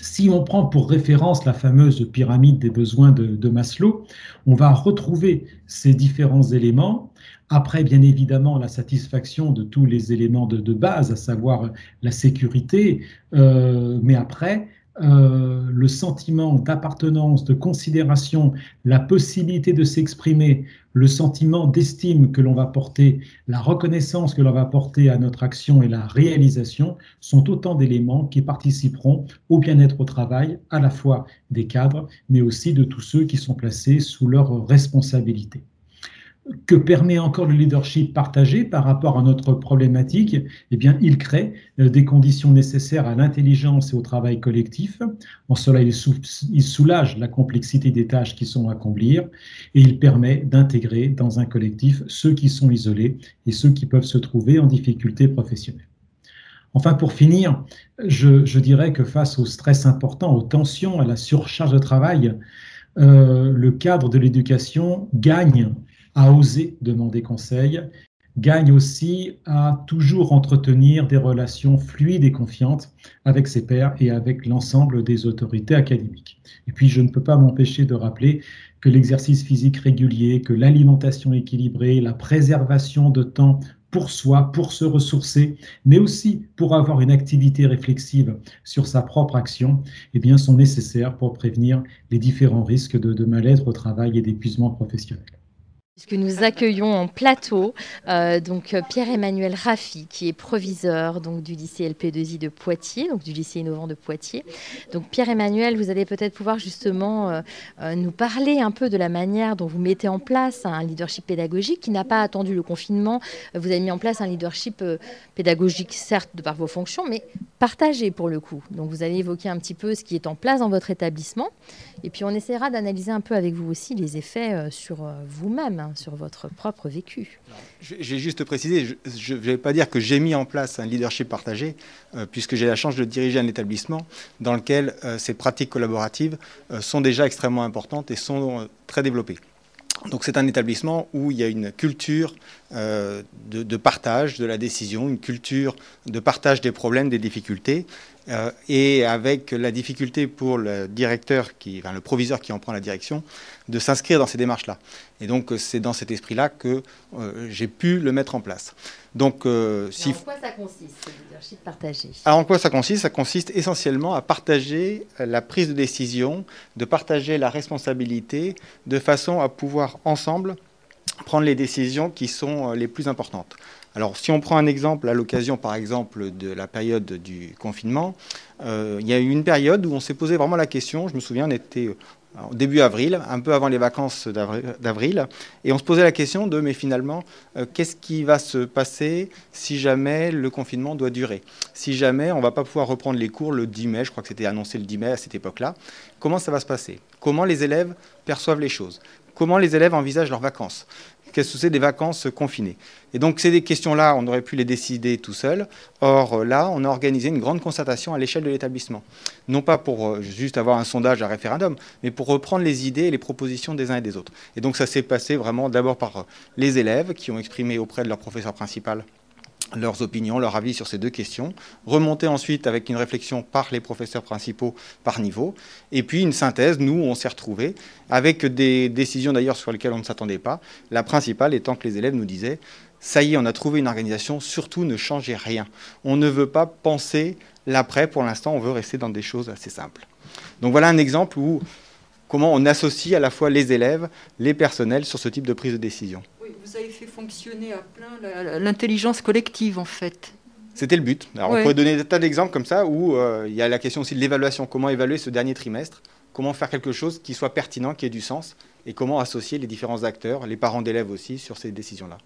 Si on prend pour référence la fameuse pyramide des besoins de, Maslow, on va retrouver ces différents éléments. Après, bien évidemment, la satisfaction de tous les éléments de, base, à savoir la sécurité, euh, mais après, euh, le sentiment d'appartenance, de considération, la possibilité de s'exprimer, le sentiment d'estime que l'on va porter, la reconnaissance que l'on va porter à notre action et la réalisation sont autant d'éléments qui participeront au bien-être au travail, à la fois des cadres, mais aussi de tous ceux qui sont placés sous leur responsabilité que permet encore le leadership partagé par rapport à notre problématique Eh bien, il crée euh, des conditions nécessaires à l'intelligence et au travail collectif. En cela, il, soulage la complexité des tâches qui sont à accomplir et il permet d'intégrer dans un collectif ceux qui sont isolés et ceux qui peuvent se trouver en difficulté professionnelle. Enfin, pour finir, je, dirais que face au stress important, aux tensions, à la surcharge de travail, euh, le cadre de l'éducation gagne à oser demander conseil, gagne aussi à toujours entretenir des relations fluides et confiantes avec ses pairs et avec l'ensemble des autorités académiques. Et puis, je ne peux pas m'empêcher de rappeler que l'exercice physique régulier, que l'alimentation équilibrée, la préservation de temps pour soi, pour se ressourcer, mais aussi pour avoir une activité réflexive sur sa propre action, eh bien, sont nécessaires pour prévenir les différents risques de, de mal-être au travail et d'épuisement professionnel. Puisque nous accueillons en plateau euh, donc Pierre-Emmanuel Raffi, qui est proviseur donc, du lycée LP2I de Poitiers, donc du lycée innovant de Poitiers. Donc Pierre-Emmanuel, vous allez peut-être pouvoir justement euh, euh, nous parler un peu de la manière dont vous mettez en place un leadership pédagogique qui n'a pas attendu le confinement. Vous avez mis en place un leadership pédagogique, certes, de par vos fonctions, mais partagé pour le coup. Donc vous allez évoquer un petit peu ce qui est en place dans votre établissement. Et puis on essaiera d'analyser un peu avec vous aussi les effets sur vous-même Sur votre propre vécu. J'ai juste précisé, je ne vais pas dire que j'ai mis en place un leadership partagé, euh, puisque j'ai la chance de diriger un établissement dans lequel euh, ces pratiques collaboratives euh, sont déjà extrêmement importantes et sont très développées. Donc c'est un établissement où il y a une culture de, partage de la décision, une culture de partage des problèmes, des difficultés, euh, et avec la difficulté pour le directeur, qui, enfin, le proviseur qui en prend la direction, de s'inscrire dans ces démarches-là. Et donc c'est dans cet esprit-là que euh, j'ai pu le mettre en place. Donc, euh, si... En quoi ça consiste, ce leadership partagé? Alors en quoi ça consiste? Ça consiste essentiellement à partager la prise de décision, de partager la responsabilité, de façon à pouvoir ensemble prendre les décisions qui sont les plus importantes. Alors, si on prend un exemple à l'occasion, par exemple, de la période du confinement, euh, il y a eu une période où on s'est posé vraiment la question. Je me souviens, on était début avril, un peu avant les vacances d'avril, et on se posait la question de, mais finalement, euh, qu'est-ce qui va se passer si jamais le confinement doit durer? Si jamais on ne va pas pouvoir reprendre les cours le 10 mai, je crois que c'était annoncé le 10 mai à cette époque-là, comment ça va se passer? Comment les élèves perçoivent les choses? Comment les élèves envisagent leurs vacances? Qu'est-ce que c'est des vacances confinées Et donc, ces questions-là, on aurait pu les décider tout seul. Or, là, on a organisé une grande concertation à l'échelle de l'établissement. Non pas pour euh, juste avoir un sondage, un référendum, mais pour reprendre les idées et les propositions des uns et des autres. Et donc, ça s'est passé vraiment d'abord par euh, les élèves qui ont exprimé auprès de leur professeur principal leurs opinions, leur avis sur ces deux questions, remonter ensuite avec une réflexion par les professeurs principaux par niveau, et puis une synthèse, nous, on s'est retrouvés, avec des décisions d'ailleurs sur lesquelles on ne s'attendait pas, la principale étant que les élèves nous disaient, ça y est, on a trouvé une organisation, surtout ne changez rien. On ne veut pas penser l'après, pour l'instant, on veut rester dans des choses assez simples. Donc voilà un exemple où comment on associe à la fois les élèves, les personnels sur ce type de prise de décision vous avez fait fonctionner à plein l'intelligence collective, en fait. C'était le but. Alors, on pourrait donner des tas d'exemples comme ça où euh, il y a la question aussi de l'évaluation. Comment évaluer ce dernier trimestre? Comment faire quelque chose qui soit pertinent, qui ait du sens? Et comment associer les différents acteurs, les parents d'élèves aussi, sur ces décisions-là?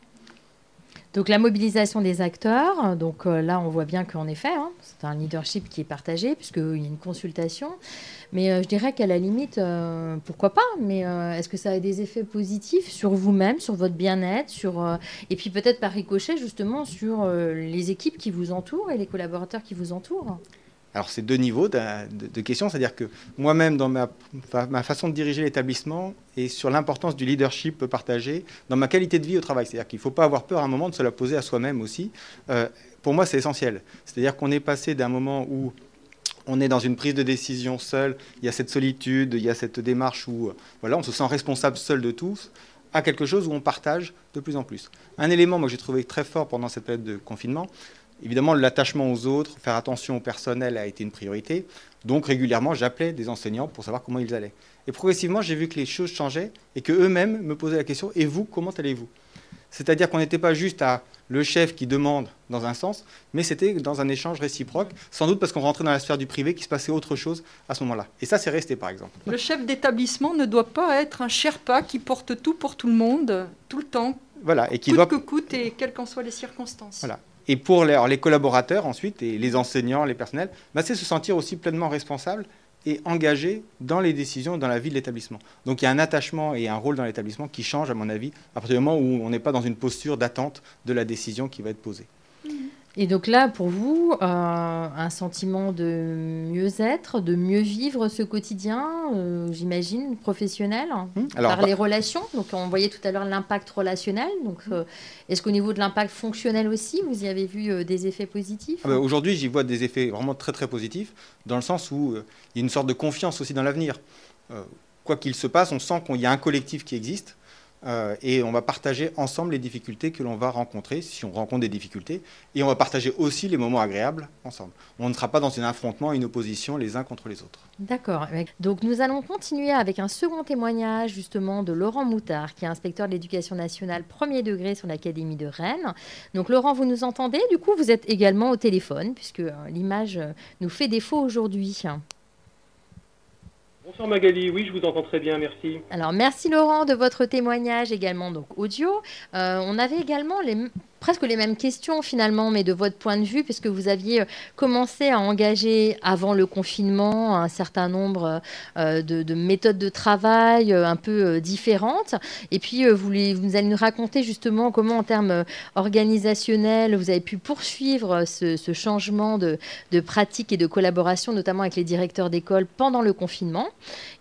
Donc la mobilisation des acteurs, donc euh, là on voit bien qu'en effet, hein, c'est un leadership qui est partagé puisqu'il y a une consultation. Mais euh, je dirais qu'à la limite, euh, pourquoi pas Mais est-ce que ça a des effets positifs sur vous-même, sur votre bien-être, sur et puis peut-être par ricochet justement sur les équipes qui vous entourent et les collaborateurs qui vous entourent? Alors c'est deux niveaux de, questions, c'est-à-dire que moi-même, dans ma, façon de diriger l'établissement et sur l'importance du leadership partagé, dans ma qualité de vie au travail, c'est-à-dire qu'il ne faut pas avoir peur à un moment de se la poser à soi-même aussi, euh, pour moi c'est essentiel. C'est-à-dire qu'on est passé d'un moment où on est dans une prise de décision seule, il y a cette solitude, il y a cette démarche où voilà, on se sent responsable seul de tous, à quelque chose où on partage de plus en plus. Un élément que j'ai trouvé très fort pendant cette période de confinement, Évidemment, l'attachement aux autres, faire attention au personnel a été une priorité. Donc régulièrement, j'appelais des enseignants pour savoir comment ils allaient. Et progressivement, j'ai vu que les choses changeaient et qu'eux-mêmes me posaient la question Et vous, comment allez-vous? C'est-à-dire qu'on n'était pas juste à le chef qui demande dans un sens, mais c'était dans un échange réciproque, sans doute parce qu'on rentrait dans la sphère du privé, qu'il se passait autre chose à ce moment-là. Et ça, c'est resté, par exemple. Le chef d'établissement ne doit pas être un Sherpa qui porte tout pour tout le monde, tout le temps. Voilà, et qui coûte doit... que coûte et quelles qu'en soient les circonstances. Voilà. Et pour les, collaborateurs ensuite, et les enseignants, les personnels, bah, c'est se sentir aussi pleinement responsable et engagé dans les décisions, dans la vie de l'établissement. Donc il y a un attachement et un rôle dans l'établissement qui change, à mon avis, à partir du moment où on n'est pas dans une posture d'attente de la décision qui va être posée. Et donc là, pour vous, euh, un sentiment de mieux-être, de mieux vivre ce quotidien, euh, j'imagine, professionnel, mmh. par les relations. Donc on voyait tout à l'heure l'impact relationnel. Donc euh, est-ce qu'au niveau de l'impact fonctionnel aussi, vous y avez vu des effets positifs ah bah, Aujourd'hui, j'y vois des effets vraiment très très positifs, dans le sens où il y a une sorte de confiance aussi dans l'avenir. quoi qu'il se passe, on sent qu'il y a un collectif qui existe euh, et on va partager ensemble les difficultés que l'on va rencontrer, si on rencontre des difficultés, et on va partager aussi les moments agréables ensemble. On ne sera pas dans un affrontement, une opposition les uns contre les autres. D'accord. Donc nous allons continuer avec un second témoignage justement de Laurent Moutard, qui est inspecteur de l'éducation nationale premier degré sur l'Académie de Rennes. Donc Laurent, vous nous entendez? Du coup, vous êtes également au téléphone, puisque euh, l'image nous fait défaut aujourd'hui. Bonsoir Magali, oui, je vous entends très bien, merci. Alors, merci Laurent de votre témoignage également, donc audio. Euh, on avait également les, presque les mêmes questions finalement, mais de votre point de vue, puisque vous aviez euh, commencé à engager avant le confinement un certain nombre euh, de, méthodes de travail euh, un peu différentes. Et puis, vous, vous allez nous raconter justement comment, en termes organisationnels, vous avez pu poursuivre ce, changement de, de pratique et de collaboration, notamment avec les directeurs d'école pendant le confinement.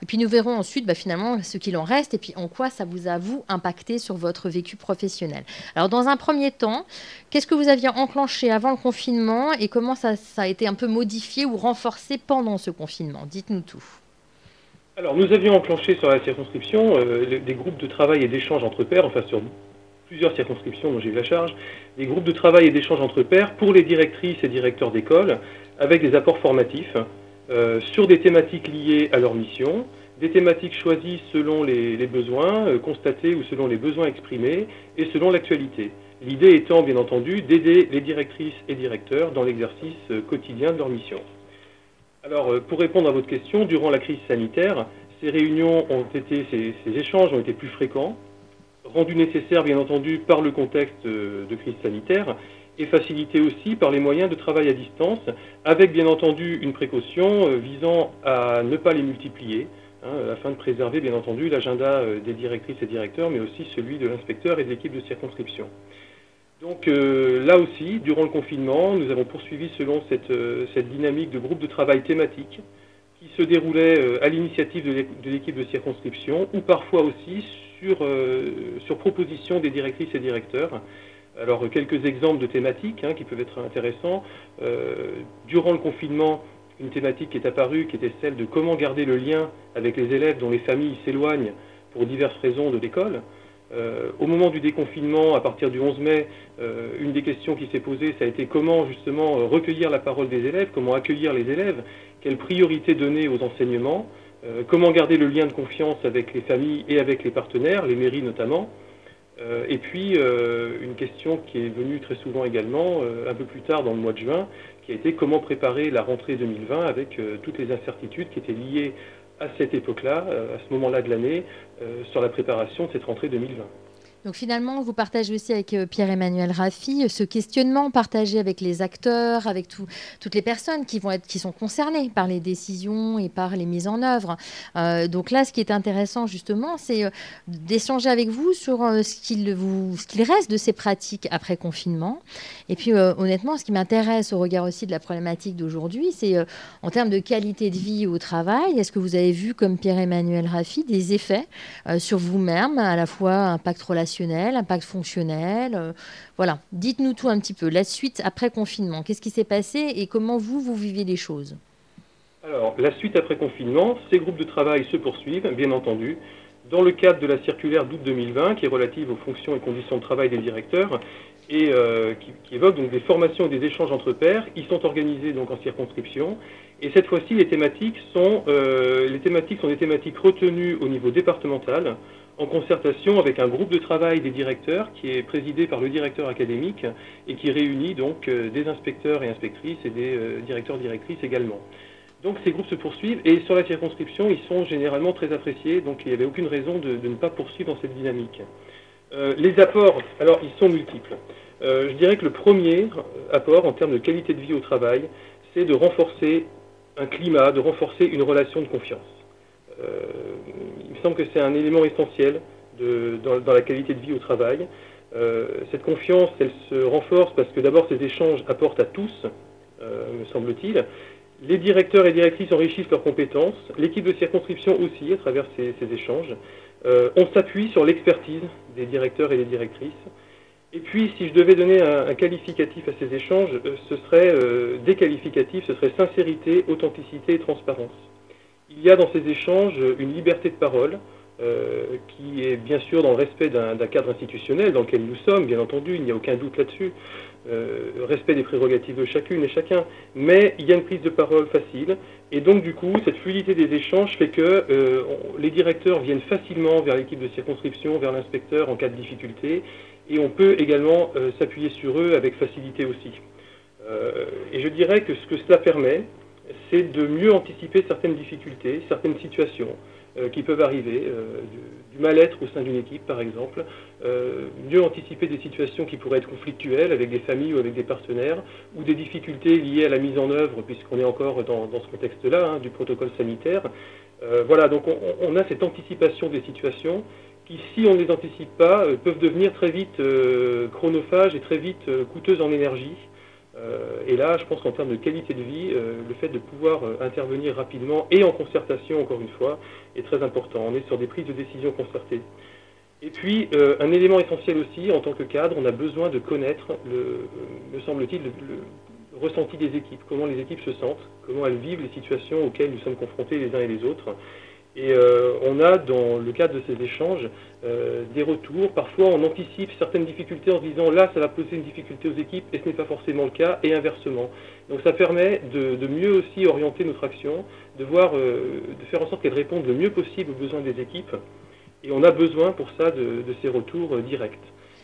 Et puis, nous verrons ensuite bah, finalement ce qu'il en reste et puis en quoi ça vous a, vous, impacté sur votre vécu professionnel. Alors, dans un premier temps, Qu'est-ce que vous aviez enclenché avant le confinement et comment ça, a été un peu modifié ou renforcé pendant ce confinement? Dites-nous tout. Alors, nous avions enclenché sur la circonscription euh, des groupes de travail et d'échange entre pairs, enfin sur plusieurs circonscriptions dont j'ai eu la charge, des groupes de travail et d'échange entre pairs pour les directrices et directeurs d'école, avec des apports formatifs euh, sur des thématiques liées à leur mission, des thématiques choisies selon les, besoins euh, constatés ou selon les besoins exprimés et selon l'actualité. L'idée étant, bien entendu, d'aider les directrices et directeurs dans l'exercice euh, quotidien de leur mission. Alors, euh, pour répondre à votre question, durant la crise sanitaire, Ces réunions ont été, ces, échanges ont été plus fréquents, rendus nécessaires bien entendu par le contexte de crise sanitaire et facilités aussi par les moyens de travail à distance, avec bien entendu une précaution visant à ne pas les multiplier, hein, afin de préserver bien entendu l'agenda des directrices et directeurs, mais aussi celui de l'inspecteur et de l'équipe de circonscription. Donc euh, là aussi, durant le confinement, nous avons poursuivi selon cette, euh, dynamique de groupe de travail thématique qui se déroulait euh, à l'initiative de l'équipe de circonscription ou parfois aussi sur, sur, proposition des directrices et directeurs. Alors quelques exemples de thématiques hein, qui peuvent être intéressants. durant le confinement, une thématique qui est apparue qui était celle de comment garder le lien avec les élèves dont les familles s'éloignent pour diverses raisons de l'école. Euh, au moment du déconfinement, à partir du 11 mai, euh, une des questions qui s'est posée, ça a été comment justement euh, recueillir la parole des élèves, comment accueillir les élèves, quelle priorité donner aux enseignements, comment garder le lien de confiance avec les familles et avec les partenaires, les mairies notamment. et puis une question qui est venue très souvent également, un peu plus tard dans le mois de juin, qui a été comment préparer la rentrée 2020 avec toutes les incertitudes qui étaient liées à cette époque-là, euh, à ce moment-là de l'année, euh, sur la préparation de cette rentrée 2020. Donc finalement, vous partagez aussi avec euh, Pierre-Emmanuel Raffi euh, ce questionnement partagé avec les acteurs, avec toutes les personnes qui, vont être, qui sont concernées par les décisions et par les mises en œuvre. Euh, donc là, ce qui est intéressant justement, c'est d'échanger avec vous sur ce qu'il reste de ces pratiques après confinement. Et puis honnêtement, ce qui m'intéresse au regard aussi de la problématique d'aujourd'hui, c'est en termes de qualité de vie au travail, est-ce que vous avez vu, comme Pierre-Emmanuel Raffi, des effets sur vous-même, à la fois impact relationnel impact fonctionnel. Euh, voilà, dites-nous tout un petit peu. La suite après confinement, qu'est-ce qui s'est passé et comment vous, vous vivez les choses? Alors, la suite après confinement, ces groupes de travail se poursuivent, bien entendu, dans le cadre de la circulaire d'août 2020 qui est relative aux fonctions et conditions de travail des directeurs et euh, qui, évoque donc des formations et des échanges entre pairs. Ils sont organisés donc en circonscription et cette fois-ci les thématiques sont euh, les thématiques sont des thématiques retenues au niveau départemental en concertation avec un groupe de travail des directeurs qui est présidé par le directeur académique et qui réunit donc euh, des inspecteurs et inspectrices et des euh, directeurs directrices également. Donc ces groupes se poursuivent et sur la circonscription, ils sont généralement très appréciés, donc il n'y avait aucune raison de, ne pas poursuivre dans cette dynamique. Euh, les apports, alors ils sont multiples. je dirais que le premier apport en termes de qualité de vie au travail, c'est de renforcer un climat, de renforcer une relation de confiance. Euh, il me semble que c'est un élément essentiel dans, la qualité de vie au travail. Euh, cette confiance, elle se renforce parce que d'abord ces échanges apportent à tous, euh, me semble-t-il. Les directeurs et directrices enrichissent leurs compétences, l'équipe de circonscription aussi à travers ces, échanges. on s'appuie sur l'expertise des directeurs et des directrices. Et puis, si je devais donner un, qualificatif à ces échanges, ce serait des qualificatifs, ce serait sincérité, authenticité et transparence. Il y a dans ces échanges une liberté de parole euh, qui est bien sûr dans le respect d'un cadre institutionnel dans lequel nous sommes, bien entendu, il n'y a aucun doute là-dessus, euh, respect des prérogatives de chacune et chacun, mais il y a une prise de parole facile, et donc du coup, cette fluidité des échanges fait que euh, les directeurs viennent facilement vers l'équipe de circonscription, vers l'inspecteur en cas de difficulté, et on peut également s'appuyer sur eux avec facilité aussi. et je dirais que ce que cela permet, c'est de mieux anticiper certaines difficultés, certaines situations euh, qui peuvent arriver, euh, du, mal-être au sein d'une équipe par exemple, euh, mieux anticiper des situations qui pourraient être conflictuelles avec des familles ou avec des partenaires, ou des difficultés liées à la mise en œuvre, puisqu'on est encore dans, ce contexte-là, hein, du protocole sanitaire. voilà, donc on, a cette anticipation des situations qui, si on ne les anticipe pas, peuvent devenir très vite chronophages et très vite coûteuses en énergie. Euh, et là, je pense qu'en termes de qualité de vie, euh, le fait de pouvoir euh, intervenir rapidement et en concertation, encore une fois, est très important. On est sur des prises de décision concertées. Et puis, un élément essentiel aussi, en tant que cadre, on a besoin de connaître, le, me semble-t-il, le, ressenti des équipes, comment les équipes se sentent, comment elles vivent les situations auxquelles nous sommes confrontés les uns et les autres. Et euh, on a, dans le cadre de ces échanges, euh, des retours. Parfois, on anticipe certaines difficultés en disant là, ça va poser une difficulté aux équipes, et ce n'est pas forcément le cas, et inversement. Donc ça permet de, mieux aussi orienter notre action, de, voir, euh, de faire en sorte qu'elle réponde le mieux possible aux besoins des équipes. Et on a besoin pour ça de, ces retours directs.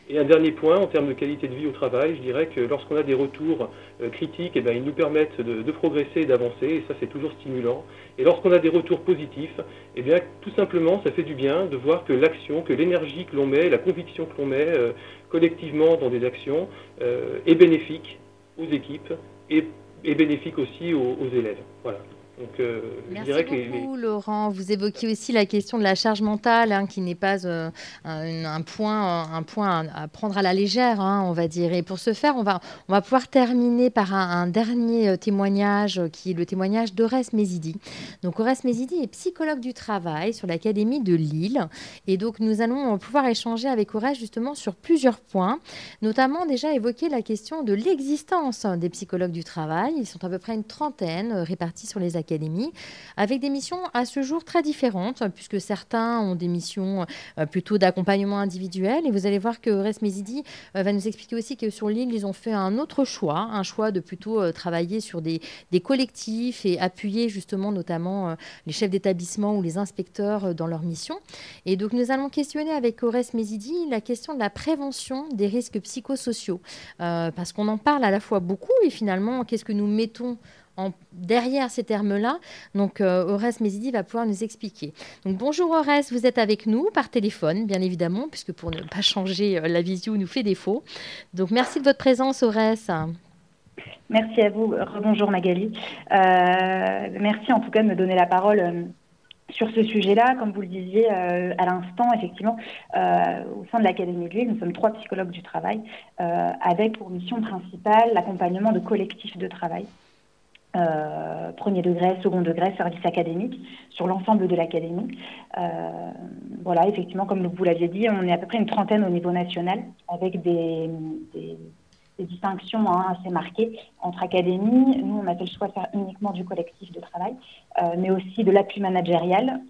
Et un dernier point, en termes de qualité de vie au travail, je dirais que lorsqu'on a des retours euh, critiques, eh bien, ils nous permettent de, progresser et d'avancer, et ça c'est toujours stimulant. Et lorsqu'on a des retours positifs, eh bien, tout simplement, ça fait du bien de voir que l'action, que l'énergie que l'on met, la conviction que l'on met euh, collectivement dans des actions euh, est bénéfique aux équipes et, bénéfique aussi aux, aux élèves. Voilà. Donc, euh, Merci beaucoup, Laurent. Vous évoquiez aussi la question de la charge mentale, hein, qui n'est pas euh, un, point, un point à, prendre à la légère, hein, on va dire. Et pour ce faire, on va, on va pouvoir terminer par un, dernier euh, témoignage, qui est le témoignage d'Ores Mézidi. Donc, Ores Mézidi est psychologue du travail sur l'Académie de Lille. Et donc, nous allons pouvoir échanger avec Ores justement sur plusieurs points, notamment déjà évoquer la question de l'existence des psychologues du travail. Ils sont à peu près une trentaine répartis sur les Avec des missions à ce jour très différentes, puisque certains ont des missions euh, plutôt d'accompagnement individuel. Et vous allez voir que Res Mézidi euh, va nous expliquer aussi que sur l'île, ils ont fait un autre choix, un choix de plutôt euh, travailler sur des, collectifs et appuyer justement notamment les chefs d'établissement ou les inspecteurs dans leur mission. Et donc nous allons questionner avec Ores Mézidi la question de la prévention des risques psychosociaux, parce qu'on en parle à la fois beaucoup et finalement, qu'est-ce que nous mettons derrière ces termes-là. Donc, euh, Mézidi va pouvoir nous expliquer. Donc, bonjour Ores, vous êtes avec nous par téléphone, bien évidemment, puisque pour ne pas changer, euh, la visio nous fait défaut. Donc, merci de votre présence, Ores. Merci à vous. Bonjour Magali. Euh, merci en tout cas de me donner la parole sur ce sujet-là, comme vous le disiez à l'instant, effectivement, au sein de l'Académie de Lille, nous sommes trois psychologues du travail avec pour mission principale l'accompagnement de collectifs de travail. Euh, premier degré, second degré, service académique, sur l'ensemble de l'académie. Euh, voilà, effectivement, comme vous l'aviez dit, on est à peu près une trentaine au niveau national, avec des, distinctions hein, assez marquées entre académies. Nous, on a fait le choix de faire uniquement du collectif de travail, euh, mais aussi de l'appui managérial,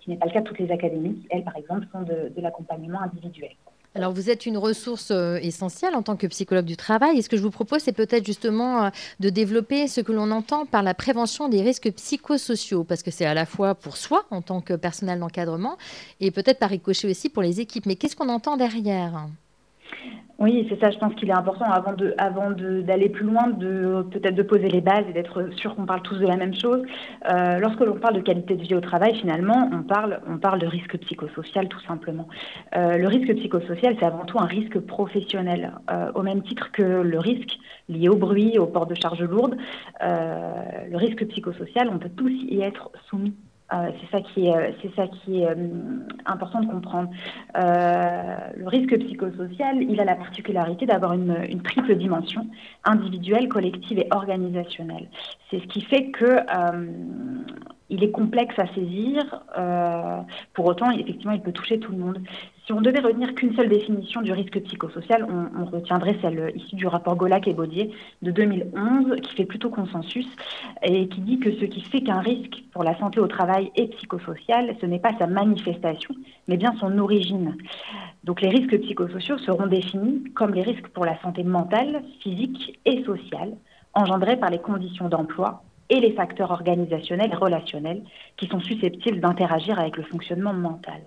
qui n'est pas le cas de toutes les académies. Elles, par exemple, font de l'accompagnement individuel. Alors, vous êtes une ressource euh, essentielle en tant que psychologue du travail. Et ce que je vous propose, c'est peut-être justement euh, de développer ce que l'on entend par la prévention des risques psychosociaux, parce que c'est à la fois pour soi en tant que personnel d'encadrement et peut-être par ricochet aussi pour les équipes. Mais qu'est-ce qu'on entend derrière? Oui, c'est ça. Je pense qu'il est important avant de, avant d'aller plus loin, de peut-être de poser les bases et d'être sûr qu'on parle tous de la même chose. Euh, lorsque l'on parle de qualité de vie au travail, finalement, on parle, on parle de risque psychosocial tout simplement. Euh, le risque psychosocial, c'est avant tout un risque professionnel, euh, au même titre que le risque lié au bruit, au port de charges lourdes. le risque psychosocial, on peut tous y être soumis euh, c'est ça qui est, euh, ça qui est euh, important de comprendre. le risque psychosocial, il a la particularité d'avoir une, une, triple dimension, individuelle, collective et organisationnelle. C'est ce qui fait que il est complexe à saisir. pour autant, effectivement, il peut toucher tout le monde. Si on devait retenir qu'une seule définition du risque psychosocial, on, retiendrait celle issue du rapport Golac et Baudier de 2011, qui fait plutôt consensus et qui dit que ce qui fait qu'un risque pour la santé au travail est psychosocial, ce n'est pas sa manifestation, mais bien son origine. Donc les risques psychosociaux seront définis comme les risques pour la santé mentale, physique et sociale, engendrés par les conditions d'emploi, et les facteurs organisationnels et relationnels qui sont susceptibles d'interagir avec le fonctionnement mental.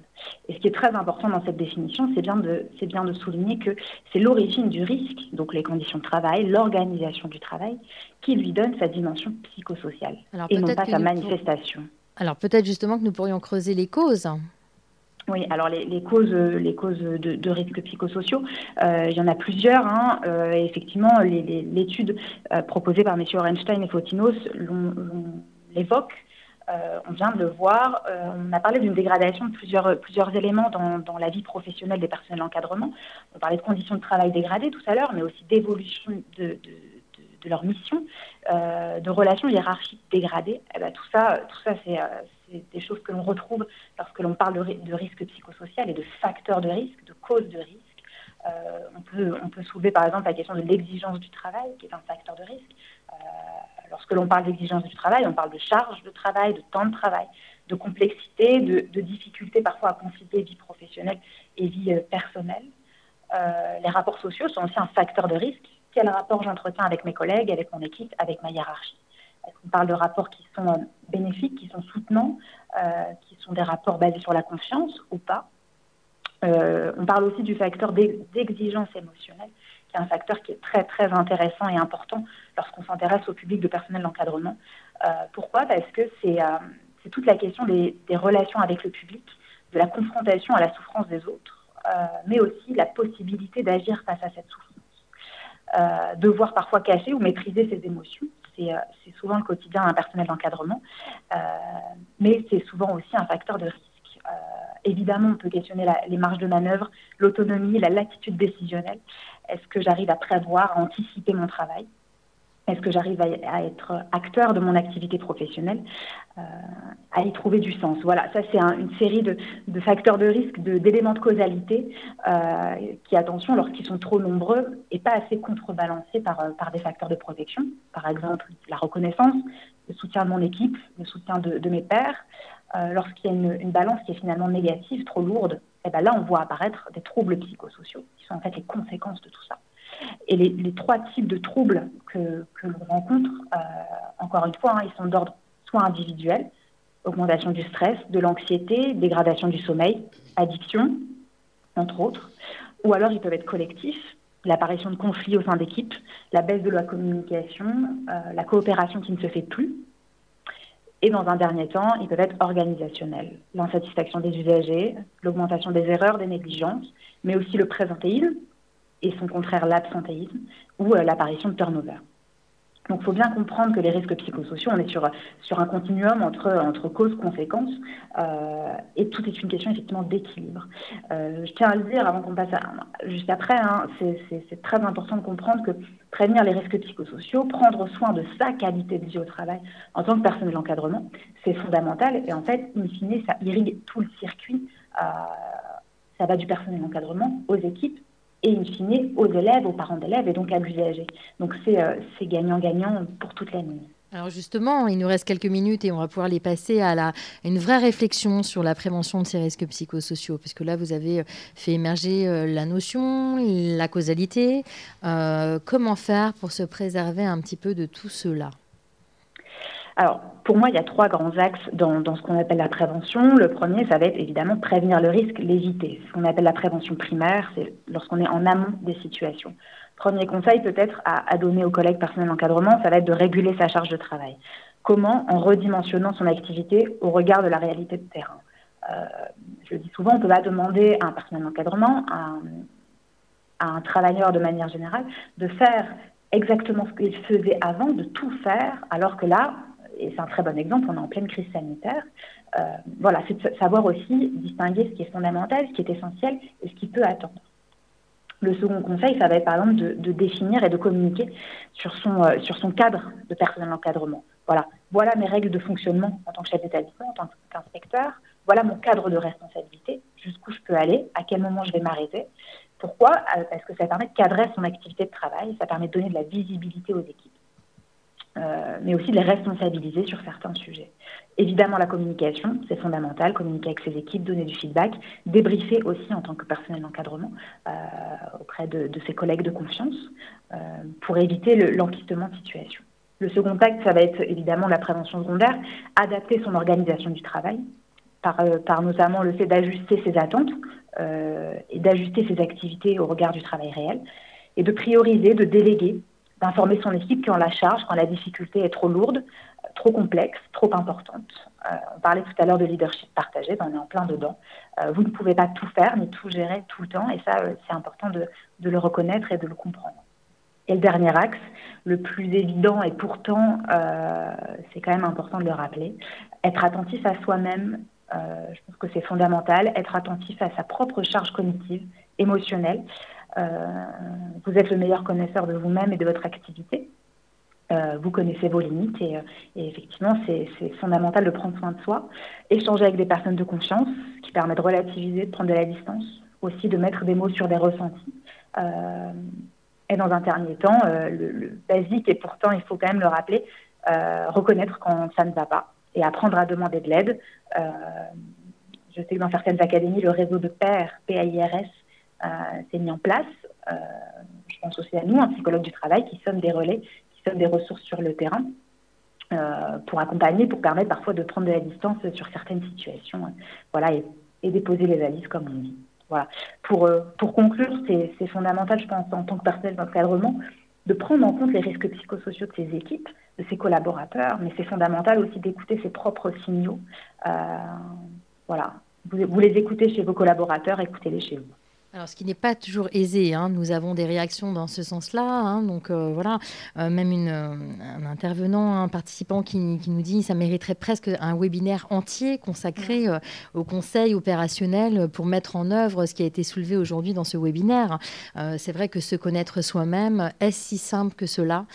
Et ce qui est très important dans cette définition, c'est bien de, c'est bien de souligner que c'est l'origine du risque, donc les conditions de travail, l'organisation du travail, qui lui donne sa dimension psychosociale et non pas sa manifestation. Alors peut-être justement que nous pourrions creuser les causes. Oui, alors les, causes, les causes de, risques psychosociaux, euh, il y en a plusieurs. Hein. Euh, effectivement, l'étude euh, proposée par M. Orenstein et Fotinos l'évoque. on vient de le voir. on a parlé d'une dégradation de plusieurs, éléments dans, la vie professionnelle des personnels d'encadrement. On parlait de conditions de travail dégradées tout à l'heure, mais aussi d'évolution de, de, leur mission, de relations hiérarchiques dégradées. Eh ben, tout ça, tout ça c'est des choses que l'on retrouve lorsque l'on parle de, risque psychosocial et de facteurs de risque, de causes de risque. Euh, on, peut, soulever par exemple la question de l'exigence du travail, qui est un facteur de risque. Euh, lorsque l'on parle d'exigence du travail, on parle de charge de travail, de temps de travail, de complexité, de, de difficulté parfois à concilier vie professionnelle et vie euh, personnelle. les rapports sociaux sont aussi un facteur de risque. Quel rapport j'entretiens avec mes collègues, avec mon équipe, avec ma hiérarchie? On parle de rapports qui sont euh, bénéfiques, qui sont soutenants, euh, qui sont des rapports basés sur la confiance ou pas on parle aussi du facteur d'exigence émotionnelle, qui est un facteur qui est très très intéressant et important lorsqu'on s'intéresse au public de personnel d'encadrement. pourquoi? Parce que c'est toute la question des, relations avec le public, de la confrontation à la souffrance des autres, mais aussi la possibilité d'agir face à cette souffrance. devoir parfois cacher ou maîtriser ses émotions, c'est souvent le quotidien d'un personnel d'encadrement, mais c'est souvent aussi un facteur de risque évidemment, on peut questionner les marges de manœuvre, l'autonomie, la latitude décisionnelle. Est-ce que j'arrive à prévoir, à anticiper mon travail? Est-ce que j'arrive à, être acteur de mon activité professionnelle euh, À y trouver du sens? Voilà, ça c'est une série de, facteurs de risque, d'éléments de, causalité euh, qui, attention, lorsqu'ils sont trop nombreux, et pas assez contrebalancés par, euh, par des facteurs de protection. Par exemple, la reconnaissance, le soutien de mon équipe, le soutien de, mes pairs, lorsqu'il y a une, balance qui est finalement négative, trop lourde, et eh ben là, on voit apparaître des troubles psychosociaux, qui sont en fait les conséquences de tout ça. Et les, trois types de troubles que, l'on rencontre, euh, encore une fois, hein, ils sont d'ordre soit individuel, augmentation du stress, de l'anxiété, dégradation du sommeil, addiction, entre autres, ou alors ils peuvent être collectifs, l'apparition de conflits au sein d'équipes, la baisse de la communication, euh, la coopération qui ne se fait plus, et dans un dernier temps, ils peuvent être organisationnels. L'insatisfaction des usagers, l'augmentation des erreurs, des négligences, mais aussi le présentéisme et son contraire l'absentéisme ou euh, l'apparition de turnover. Donc il faut bien comprendre que les risques psychosociaux, on est sur, sur un continuum entre, entre causes-conséquences, euh, et tout est une question effectivement d'équilibre. Euh, je tiens à le dire avant qu'on passe à, juste après, hein, c'est très important de comprendre que prévenir les risques psychosociaux, prendre soin de sa qualité de vie au travail en tant que personnel d'encadrement, c'est fondamental, et en fait, in fine, ça irrigue tout le circuit. Euh, ça va du personnel d'encadrement aux équipes et in fine aux élèves, aux parents d'élèves et donc à l'usager. Donc euh, c'est gagnant-gagnant pour toute la. Alors justement, il nous reste quelques minutes et on va pouvoir les passer à, la, une vraie réflexion sur la prévention de ces risques psychosociaux, puisque là, vous avez euh, fait émerger euh, la notion, la causalité. comment faire pour se préserver un petit peu de tout cela? Alors, pour moi, il y a trois grands axes dans, ce qu'on appelle la prévention. Le premier, ça va être évidemment prévenir le risque, l'éviter. Ce qu'on appelle la prévention primaire, c'est lorsqu'on est en amont des situations. Premier conseil peut-être à, donner aux collègues personnels d'encadrement, ça va être de réguler sa charge de travail. Comment En redimensionnant son activité au regard de la réalité de terrain. Euh, je le dis souvent, on ne peut pas demander à un personnel d'encadrement, à, à un travailleur de manière générale, de faire exactement ce qu'il faisait avant, de tout faire, alors que là, et c'est un très bon exemple, on est en pleine crise sanitaire. Euh, voilà, c'est de savoir aussi distinguer ce qui est fondamental, ce qui est essentiel et ce qui peut attendre. Le second conseil, ça va être par exemple de, définir et de communiquer sur son, euh, cadre de personnel d'encadrement. Voilà, voilà mes règles de fonctionnement en tant que chef d'établissement, en tant qu'inspecteur. Voilà mon cadre de responsabilité, jusqu'où je peux aller, à quel moment je vais m'arrêter. Pourquoi? Euh, Parce que ça permet de cadrer son activité de travail, ça permet de donner de la visibilité aux équipes. Euh, mais aussi de les responsabiliser sur certains sujets. Évidemment, la communication, c'est fondamental, communiquer avec ses équipes, donner du feedback, débriefer aussi en tant que personnel d'encadrement euh, auprès de, ses collègues de confiance euh, pour éviter l'enquistement de situation. Le second acte, ça va être évidemment la prévention secondaire, adapter son organisation du travail, par, par notamment le fait d'ajuster ses attentes et d'ajuster ses activités au regard du travail réel, et de prioriser, de déléguer d'informer son équipe qui en la charge quand la difficulté est trop lourde, trop complexe, trop importante. Euh, on parlait tout à l'heure de leadership partagé, ben on est en plein dedans. Euh, vous ne pouvez pas tout faire ni tout gérer tout le temps, et ça, euh, c'est important de, le reconnaître et de le comprendre. Et le dernier axe, le plus évident et pourtant, c'est quand même important de le rappeler, être attentif à soi-même, je pense que c'est fondamental, être attentif à sa propre charge cognitive, émotionnelle, vous êtes le meilleur connaisseur de vous-même et de votre activité. Euh, vous connaissez vos limites et, euh, effectivement, c'est fondamental de prendre soin de soi. Échanger avec des personnes de confiance, qui permet de relativiser, de prendre de la distance, aussi de mettre des mots sur des ressentis. et dans un dernier temps, le, basique, et pourtant il faut quand même le rappeler, reconnaître quand ça ne va pas et apprendre à demander de l'aide. je sais que dans certaines académies, le réseau de pairs, PAIRS, s'est euh, mis en place. Euh, je pense aussi à nous, un psychologue du travail, qui sommes des relais, qui sommes des ressources sur le terrain. Euh, pour accompagner, pour permettre parfois de prendre de la distance sur certaines situations. Voilà, et, déposer les valises, comme on dit. voilà. Pour, pour conclure, c'est fondamental, je pense, en tant que personnel d'encadrement, de prendre en compte les risques psychosociaux de ses équipes, de ses collaborateurs, mais c'est fondamental aussi d'écouter ses propres signaux. Euh, voilà. vous les écoutez chez vos collaborateurs, écoutez-les chez vous. Alors, ce qui n'est pas toujours aisé, hein. nous avons des réactions dans ce sens-là. Hein. donc euh, voilà, euh, même une, euh, un intervenant, un participant qui, nous dit ça mériterait presque un webinaire entier consacré au conseil opérationnel pour mettre en œuvre ce qui a été soulevé aujourd'hui dans ce webinaire. C'est vrai que se connaître soi-même, est si simple que cela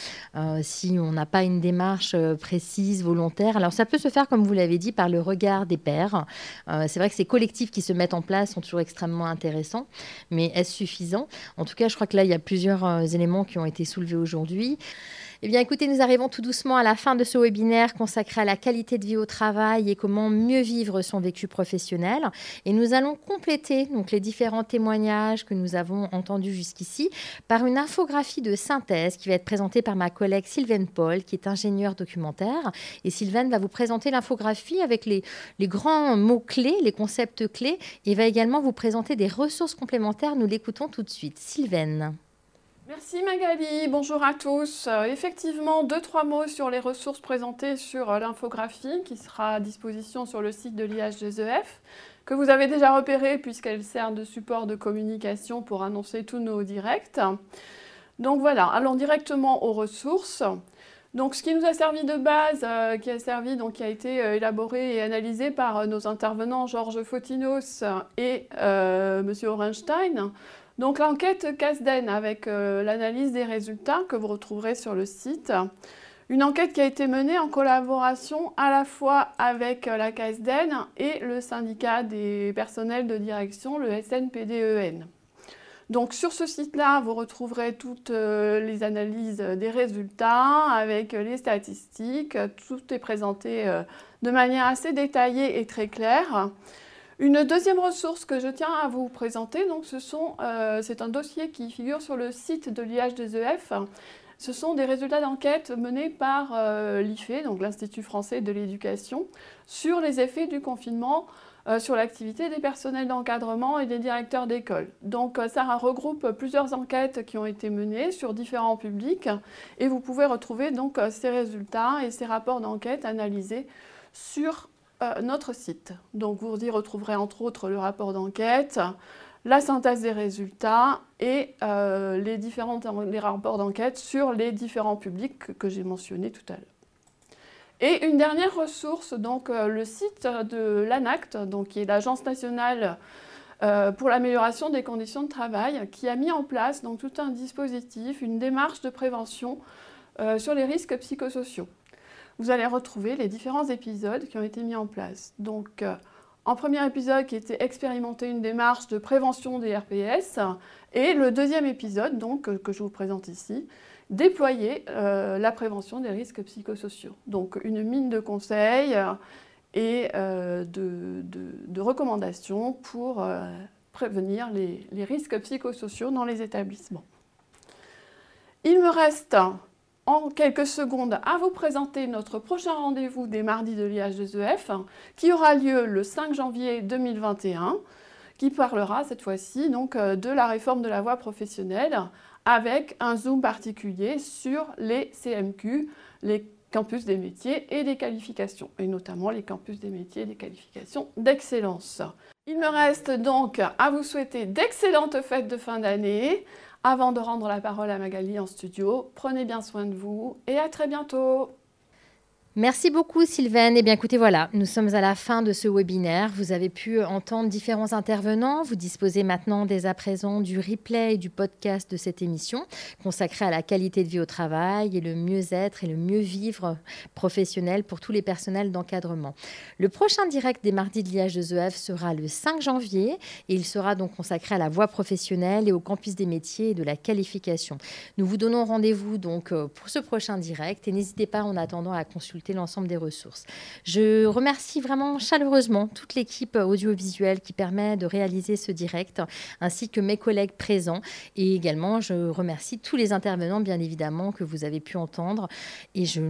si on n'a pas une démarche précise, volontaire? Alors ça peut se faire, comme vous l'avez dit, par le regard des pairs. C'est vrai que ces collectifs qui se mettent en place sont toujours extrêmement intéressants. Mais est-ce suffisant? En tout cas, je crois que là, il y a plusieurs euh, éléments qui ont été soulevés aujourd'hui. Eh bien, écoutez, nous arrivons tout doucement à la fin de ce webinaire consacré à la qualité de vie au travail et comment mieux vivre son vécu professionnel. Et nous allons compléter donc les différents témoignages que nous avons entendus jusqu'ici par une infographie de synthèse qui va être présentée par ma collègue Sylvaine Paul, qui est ingénieure documentaire. Et Sylvaine va vous présenter l'infographie avec les, les grands mots-clés, les concepts clés, et va également vous présenter des ressources complémentaires. Nous l'écoutons tout de suite. Sylvaine. Merci Magali, bonjour à tous. Euh, effectivement, deux, trois mots sur les ressources présentées sur euh, l'infographie qui sera à disposition sur le site de l'IHGEF, que vous avez déjà repéré puisqu'elle sert de support de communication pour annoncer tous nos directs. Donc voilà, allons directement aux ressources. Donc, ce qui nous a servi de base, euh, qui a servi, donc, qui a été élaboré et analysé par nos intervenants Georges Fotinos et M. Orenstein, donc l'enquête CASDEN avec euh, l'analyse des résultats que vous retrouverez sur le site. Une enquête qui a été menée en collaboration à la fois avec euh, la CASDEN et le syndicat des personnels de direction, le SNPDEN. Donc sur ce site-là, vous retrouverez toutes euh, les analyses des résultats avec les statistiques. Tout est présenté de manière assez détaillée et très claire. Une deuxième ressource que je tiens à vous présenter, euh, c'est un dossier qui figure sur le site de l'IH2EF. Ce sont des résultats d'enquête menés par euh, l'IFE, donc l'Institut français de l'éducation, sur les effets du confinement euh, sur l'activité des personnels d'encadrement et des directeurs d'école. Donc ça regroupe plusieurs enquêtes qui ont été menées sur différents publics et vous pouvez retrouver donc ces résultats et ces rapports d'enquête analysés sur euh, notre site. Donc vous y retrouverez entre autres le rapport d'enquête, la synthèse des résultats et euh, les différents rapports d'enquête sur les différents publics que, j'ai mentionnés tout à l'heure. Et une dernière ressource, donc euh, le site de l'ANACT, donc, qui est l'Agence nationale pour l'amélioration des conditions de travail, qui a mis en place donc, tout un dispositif, une démarche de prévention sur les risques psychosociaux vous allez retrouver les différents épisodes qui ont été mis en place. Donc, euh, en premier épisode qui était expérimenter une démarche de prévention des RPS, et le deuxième épisode, donc, que je vous présente ici, déployer euh, la prévention des risques psychosociaux. Donc, une mine de conseils euh, et de, recommandations pour prévenir les risques psychosociaux dans les établissements. Il me reste en quelques secondes à vous présenter notre prochain rendez-vous des mardis de l'IH2EF qui aura lieu le 5 janvier 2021 qui parlera cette fois-ci donc euh, de la réforme de la voie professionnelle avec un zoom particulier sur les CMQ, les campus des métiers et des qualifications, et notamment les campus des métiers et des qualifications d'excellence. Il me reste donc à vous souhaiter d'excellentes fêtes de fin d'année, avant de rendre la parole à Magali en studio, prenez bien soin de vous et à très bientôt. Merci beaucoup Sylvaine. Eh bien écoutez, voilà, nous sommes à la fin de ce webinaire. Vous avez pu entendre différents intervenants. Vous disposez maintenant dès à présent du replay et du podcast de cette émission consacrée à la qualité de vie au travail et le mieux-être et le mieux-vivre professionnel pour tous les personnels d'encadrement. Le prochain direct des mardis de l'IH2EF sera le 5 janvier et il sera donc consacré à la voie professionnelle et au campus des métiers et de la qualification. Nous vous donnons rendez-vous donc euh, pour ce prochain direct et n'hésitez pas en attendant à l'ensemble des ressources. Je remercie vraiment chaleureusement toute l'équipe audiovisuelle qui permet de réaliser ce direct, ainsi que mes collègues présents. Et également, je remercie tous les intervenants, bien évidemment, que vous avez pu entendre. Et je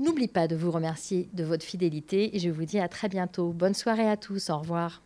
N'oublie pas de vous remercier de votre fidélité et je vous dis à très bientôt. Bonne soirée à tous. Au revoir.